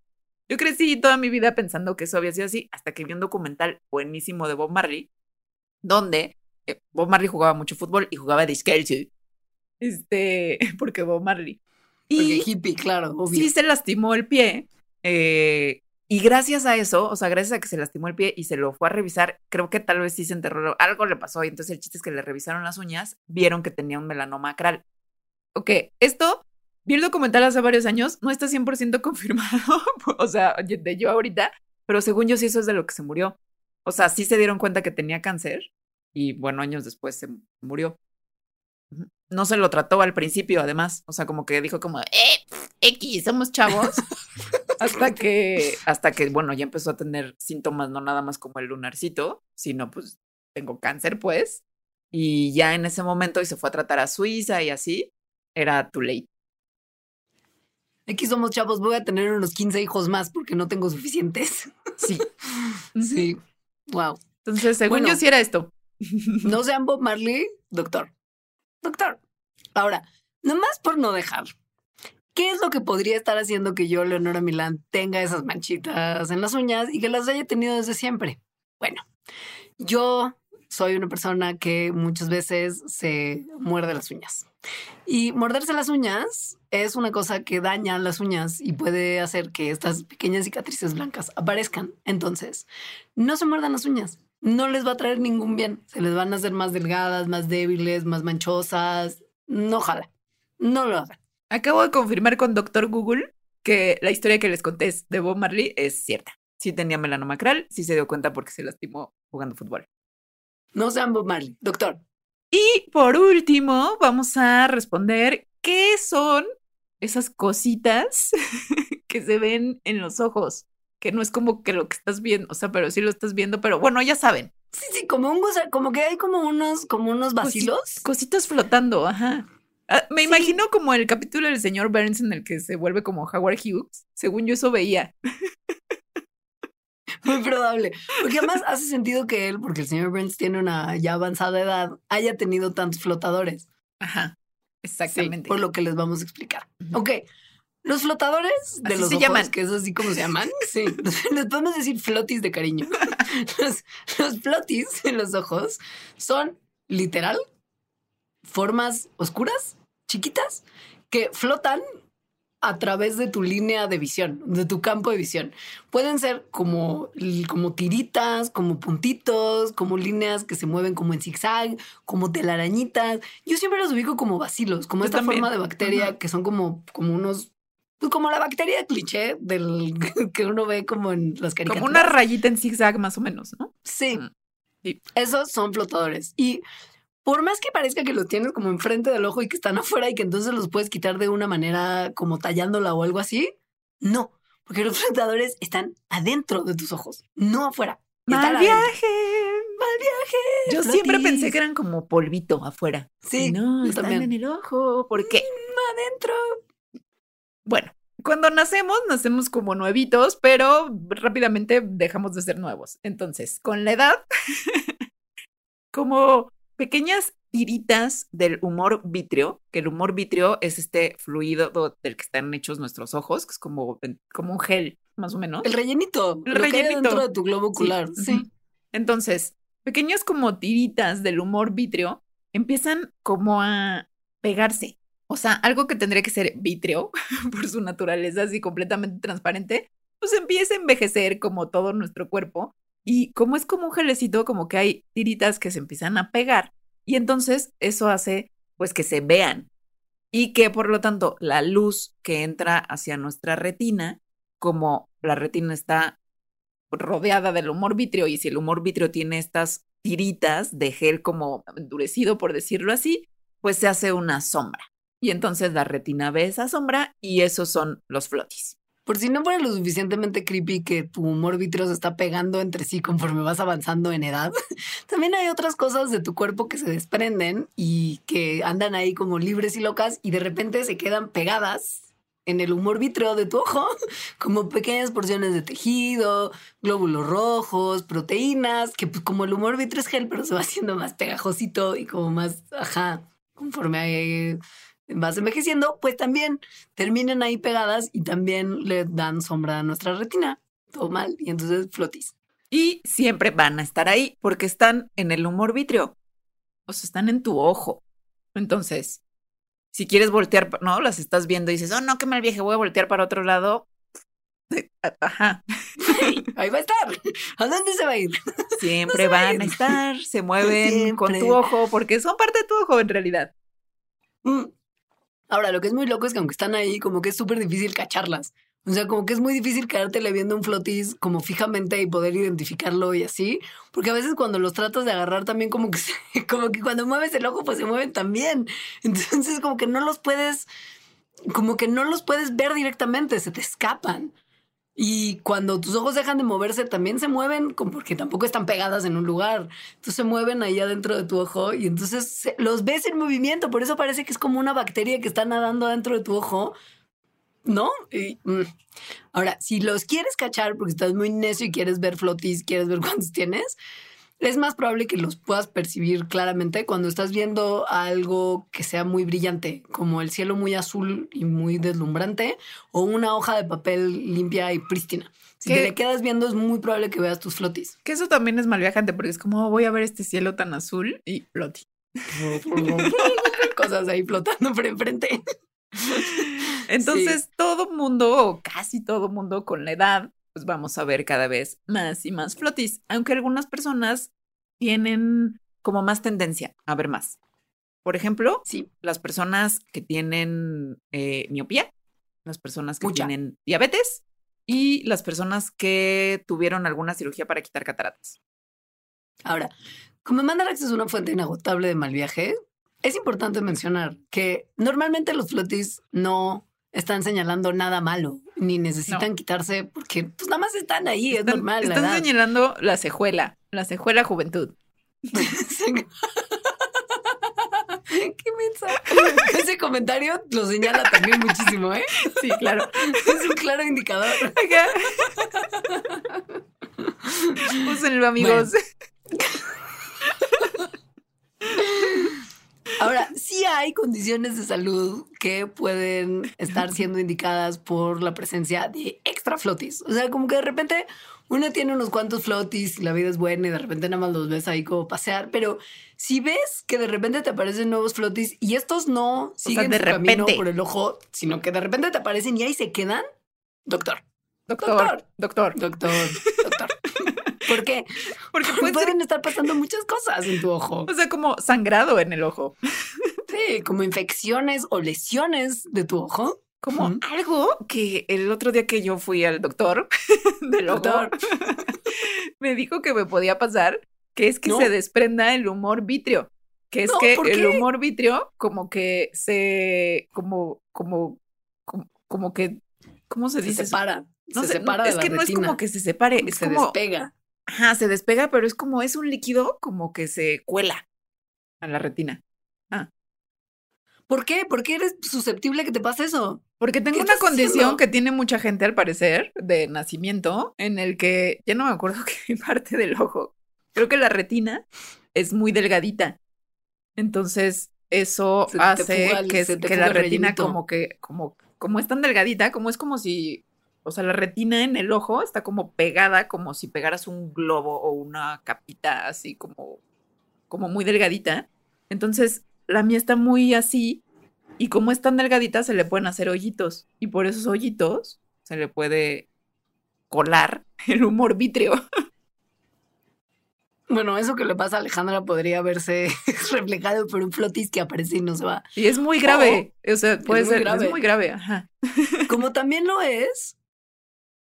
Yo crecí toda mi vida pensando que eso había sido así, hasta que vi un documental buenísimo de Bob Marley, donde eh, Bob Marley jugaba mucho fútbol y jugaba descalzo. Este, porque Bob Marley. Porque Y hippie, claro, obvio. sí se lastimó el pie. eh, y gracias a eso, o sea, gracias a que se lastimó el pie y se lo fue a revisar, creo que tal vez sí se enterró, algo le pasó. Y entonces el chiste es que le revisaron las uñas, vieron que tenía un melanoma acral. Ok, esto, vi el documental hace varios años, no está 100% confirmado, o sea, de yo ahorita, pero según yo sí eso es de lo que se murió. O sea, sí se dieron cuenta que tenía cáncer y bueno, años después se murió. No se lo trató al principio, además. O sea, como que dijo como, eh, X, somos chavos. hasta que, hasta que, bueno, ya empezó a tener síntomas, no nada más como el lunarcito, sino pues tengo cáncer, pues. Y ya en ese momento, y se fue a tratar a Suiza y así, era too late. Aquí somos chavos, voy a tener unos 15 hijos más porque no tengo suficientes. Sí. Sí. Wow. Entonces, según Bueno. yo, sí era esto. No sean Bob Marley, doctor. Doctor. Ahora, nomás por no dejar. ¿Qué es lo que podría estar haciendo que yo, Leonora Milán, tenga esas manchitas en las uñas y que las haya tenido desde siempre? Bueno, yo soy una persona que muchas veces se muerde las uñas. Y morderse las uñas es una cosa que daña las uñas y puede hacer que estas pequeñas cicatrices blancas aparezcan. Entonces, no se muerdan las uñas. No les va a traer ningún bien. Se les van a hacer más delgadas, más débiles, más manchosas. No jala. No lo hagan. Acabo de confirmar con Doctor Google que la historia que les conté es de Bob Marley es cierta. Sí tenía melanoma acral, sí se dio cuenta porque se lastimó jugando fútbol. No sean Bob Marley. Doctor, Y por último, vamos a responder qué son esas cositas que se ven en los ojos, que no es como que lo que estás viendo, o sea, pero sí lo estás viendo, pero bueno, ya saben, sí, sí, como un como que hay como unos, como unos vacilos. cositas flotando, ajá. Ah, me Sí. imagino como el capítulo del señor Burns en el que se vuelve como Howard Hughes. Según yo eso veía. Muy probable. Porque además hace sentido que él, porque el señor Burns tiene una ya avanzada edad, haya tenido tantos flotadores. Ajá. Exactamente. Sí, por lo que les vamos a explicar. Ok. Los flotadores de Así los se ojos, llaman. que es así como se llaman, sí, les podemos decir flotis de cariño. Los, los flotis en los ojos son literal formas oscuras, chiquitas, que flotan a través de tu línea de visión, de tu campo de visión. Pueden ser como, como tiritas, como puntitos, como líneas que se mueven como en zigzag, como telarañitas. Yo siempre los ubico como vacilos, como Yo esta también. forma de bacteria que son como, como unos, pues como la bacteria cliché del que uno ve como en las caricaturas. Como una rayita en zigzag más o menos, ¿no? Sí. Mm, sí. Esos son flotadores. Y por más que parezca que los tienes como enfrente del ojo y que están afuera y que entonces los puedes quitar de una manera como tallándola o algo así, no. Porque los flotadores están adentro de tus ojos, no afuera. Mal viaje. Mal viaje. Yo siempre pensé que eran como polvito afuera. Sí, no, están también. en el ojo. ¿Por qué? adentro. Bueno, cuando nacemos, nacemos como nuevitos, pero rápidamente dejamos de ser nuevos. Entonces, con la edad, como pequeñas tiritas del humor vítreo, que el humor vítreo es este fluido do- del que están hechos nuestros ojos, que es como, como un gel, más o menos. El rellenito. El lo que hay rellenito. dentro de tu globo ocular. Sí, Sí. Entonces, pequeñas como tiritas del humor vítreo empiezan como a pegarse. O sea, algo que tendría que ser vítreo por su naturaleza así completamente transparente, pues empieza a envejecer como todo nuestro cuerpo. Y como es como un gelecito, como que hay tiritas que se empiezan a pegar. Y entonces eso hace pues que se vean. Y que por lo tanto la luz que entra hacia nuestra retina, como la retina está rodeada del humor vítreo y si el humor vítreo tiene estas tiritas de gel como endurecido, por decirlo así, pues se hace una sombra. Y entonces la retina ve esa sombra y esos son los flotis. Por si no fuera lo suficientemente creepy que tu humor vítreo se está pegando entre sí conforme vas avanzando en edad, también hay otras cosas de tu cuerpo que se desprenden y que andan ahí como libres y locas y de repente se quedan pegadas en el humor vítreo de tu ojo, como pequeñas porciones de tejido, glóbulos rojos, proteínas, que pues como el humor vítreo es gel, pero se va haciendo más pegajosito y como más, ajá, conforme vas envejeciendo, pues también terminan ahí pegadas y también le dan sombra a nuestra retina. Todo mal. Y entonces flotis. Y siempre van a estar ahí porque están en el humor vítreo. O sea, están en tu ojo. Entonces, si quieres voltear, ¿no? Las estás viendo y dices, oh, no, que mal viaje, voy a voltear para otro lado. Ajá. Ahí va a estar. ¿A dónde se va a ir? Siempre van a ir. estar, se mueven con tu ojo, porque son parte de tu ojo en realidad. Mm. Ahora, lo que es muy loco es que aunque están ahí, como que es súper difícil cacharlas. O sea, como que es muy difícil quedártele viendo un flotis como fijamente y poder identificarlo y así. Porque a veces cuando los tratas de agarrar también como que, como que cuando mueves el ojo pues se mueven también. Entonces como que no los puedes, como que no los puedes ver directamente, se te escapan. Y cuando tus ojos dejan de moverse, también se mueven, porque tampoco están pegadas en un lugar. Entonces se mueven ahí adentro de tu ojo y entonces los ves en movimiento. Por eso parece que es como una bacteria que está nadando adentro de tu ojo. ¿No? Mm. Ahora, si los quieres cachar porque estás muy necio y quieres ver flotis, quieres ver cuántos tienes, es más probable que los puedas percibir claramente cuando estás viendo algo que sea muy brillante, como el cielo muy azul y muy deslumbrante, o una hoja de papel limpia y prístina. Si te le quedas viendo, es muy probable que veas tus flotis. Que eso también es mal viajante, porque es como oh, voy a ver este cielo tan azul y floti. Cosas ahí flotando por enfrente. Entonces, todo mundo, o casi todo mundo con la edad, pues vamos a ver cada vez más y más flotis, aunque algunas personas tienen como más tendencia a ver más. Por ejemplo, sí. las personas que tienen eh, miopía, las personas que tienen diabetes y las personas que tuvieron alguna cirugía para quitar cataratas. Ahora, como Mandarax es una fuente inagotable de mal viaje, es importante mencionar que normalmente los flotis no están señalando nada malo, ni necesitan quitarse porque pues nada más están ahí, es normal. Están señalando la cejuela, la cejuela juventud. Qué mensa. Ese comentario lo señala también muchísimo, ¿eh? Sí, claro. Es un claro indicador. Úsenlo, amigos. Ahora, sí hay condiciones de salud que pueden estar siendo indicadas por la presencia de extra flotis. O sea, como que de repente uno tiene unos cuantos flotis y la vida es buena y de repente nada más los ves ahí como pasear, pero si ves que de repente te aparecen nuevos flotis y estos no siguen de su camino por el ojo, sino que de repente te aparecen y ahí se quedan, doctor. Doctor, doctor, doctor, doctor. ¿Por qué? Porque pueden estar pasando muchas cosas en tu ojo. O sea, como sangrado en el ojo. Sí, como infecciones o lesiones de tu ojo. Como algo que el otro día que yo fui al doctor del doctor me dijo que me podía pasar, que es que se desprenda el humor vitrio. Que es que el humor vitrio como que se, como, como, como, que, ¿cómo se, dice? Se separa. No se separa es que no es como que se separe, es se despega. Ajá, se despega, pero es como, es un líquido como que se cuela a la retina. Ah. ¿Por qué? ¿Por qué eres susceptible que te pase eso? Porque tengo una condición que tiene mucha gente al parecer de nacimiento, en el que ya no me acuerdo qué parte del ojo. Creo que la retina es muy delgadita. Entonces, eso hace que, que la retina como que, como, como es tan delgadita, como es como si o sea, la retina en el ojo está como pegada, como si pegaras un globo o una capita así como, como muy delgadita. Entonces, la mía está muy así y como es tan delgadita se le pueden hacer hoyitos. Y por esos hoyitos se le puede colar el humor vítreo. Bueno, eso que le pasa a Alejandra podría verse reflejado por un flotis que aparece y no se va. Y es muy grave. o sea, puede ser, es muy grave. Ajá. Como también lo es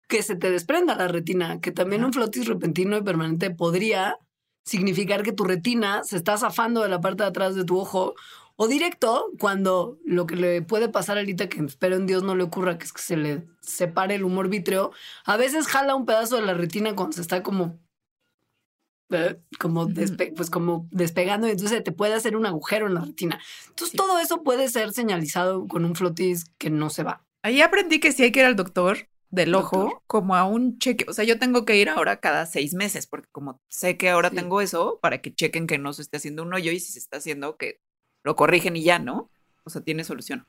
que se te desprenda la retina, que también un flotis repentino y permanente podría significar que tu retina se está zafando de la parte de atrás de tu ojo o directo cuando lo que le puede pasar ahorita, que espero en Dios no le ocurra, que es que se le separe el humor vítreo, a veces jala un pedazo de la retina cuando se está como eh, como, despe- pues como despegando y entonces te puede hacer un agujero en la retina. Entonces Sí. todo eso puede ser señalizado con un flotis que no se va. Ahí aprendí que sí hay que ir al doctor del ojo Doctor. como a un cheque. O sea, yo tengo que ir ahora cada seis meses porque como sé que ahora Sí. tengo eso, para que chequen que no se esté haciendo un hoyo y si se está haciendo que lo corrigen y ya, ¿no? O sea, tiene solución.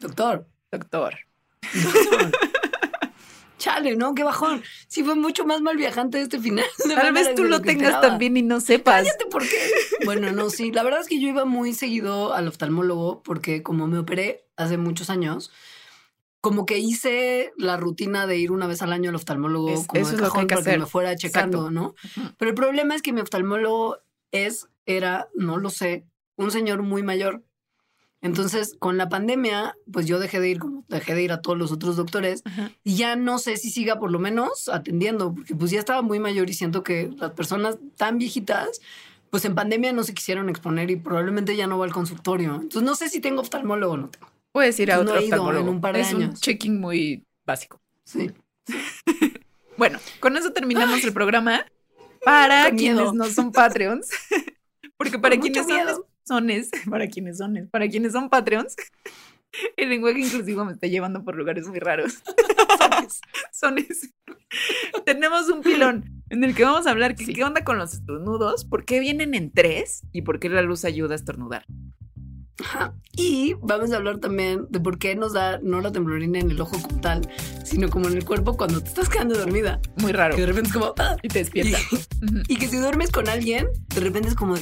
Doctor. Doctor. doctor. Chale, ¿no? Qué bajón. Sí fue mucho más mal viajante este final. Tal vez tú lo que tengas también y no sepas. Cállate, ¿por qué? Bueno, no, sí. La verdad es que yo iba muy seguido al oftalmólogo porque como me operé hace muchos años, como que hice la rutina de ir una vez al año al oftalmólogo Es- como eso de es lo que hay cajón que para que me fuera checando, Exacto. ¿no? Pero el problema es que mi oftalmólogo es, era, no lo sé, un señor muy mayor. Entonces, con la pandemia, pues yo dejé de ir, como dejé de ir a todos los otros doctores y ya no sé si siga por lo menos atendiendo, porque pues ya estaba muy mayor y siento que las personas tan viejitas, pues en pandemia no se quisieron exponer y probablemente ya no va al consultorio. Entonces no sé si tengo oftalmólogo o no tengo. Puedes ir a No otro he ido en un par de es un checking muy básico. Sí. Bueno, con eso terminamos el programa. Para quienes miedo. no son Patreons, porque para Con quienes son, sones, para quienes son, para quienes son Patreons, el lenguaje inclusivo me está llevando por lugares muy raros. Sones. Tenemos un pilón en el que vamos a hablar que, Sí. qué onda con los estornudos, por qué vienen en tres y por qué la luz ayuda a estornudar. Ajá. Y vamos a hablar también de por qué nos da no la temblorina en el ojo como tal, sino como en el cuerpo cuando te estás quedando dormida. Muy raro. Que de repente es como... "Ah". Y te despierta. Y que si duermes con alguien, de repente es como,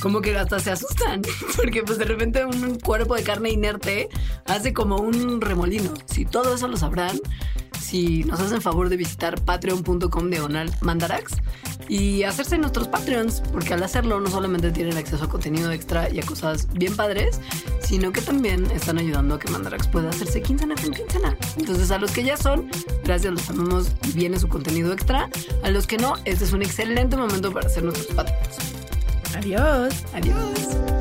como que hasta se asustan, porque pues de repente un cuerpo de carne inerte hace como un remolino. Si todo eso lo sabrán, si nos hacen favor de visitar patreon.com diagonal mandarax y hacerse nuestros patreons, porque al hacerlo no solamente tienen acceso a contenido extra y a cosas bien padres, sino que también están ayudando a que mandarax pueda hacerse quincena con quincena. Entonces a los que ya son, gracias, los amamos y viene su contenido extra. A los que no, este es un excelente momento para hacer nuestros patreons. Adiós. Adiós.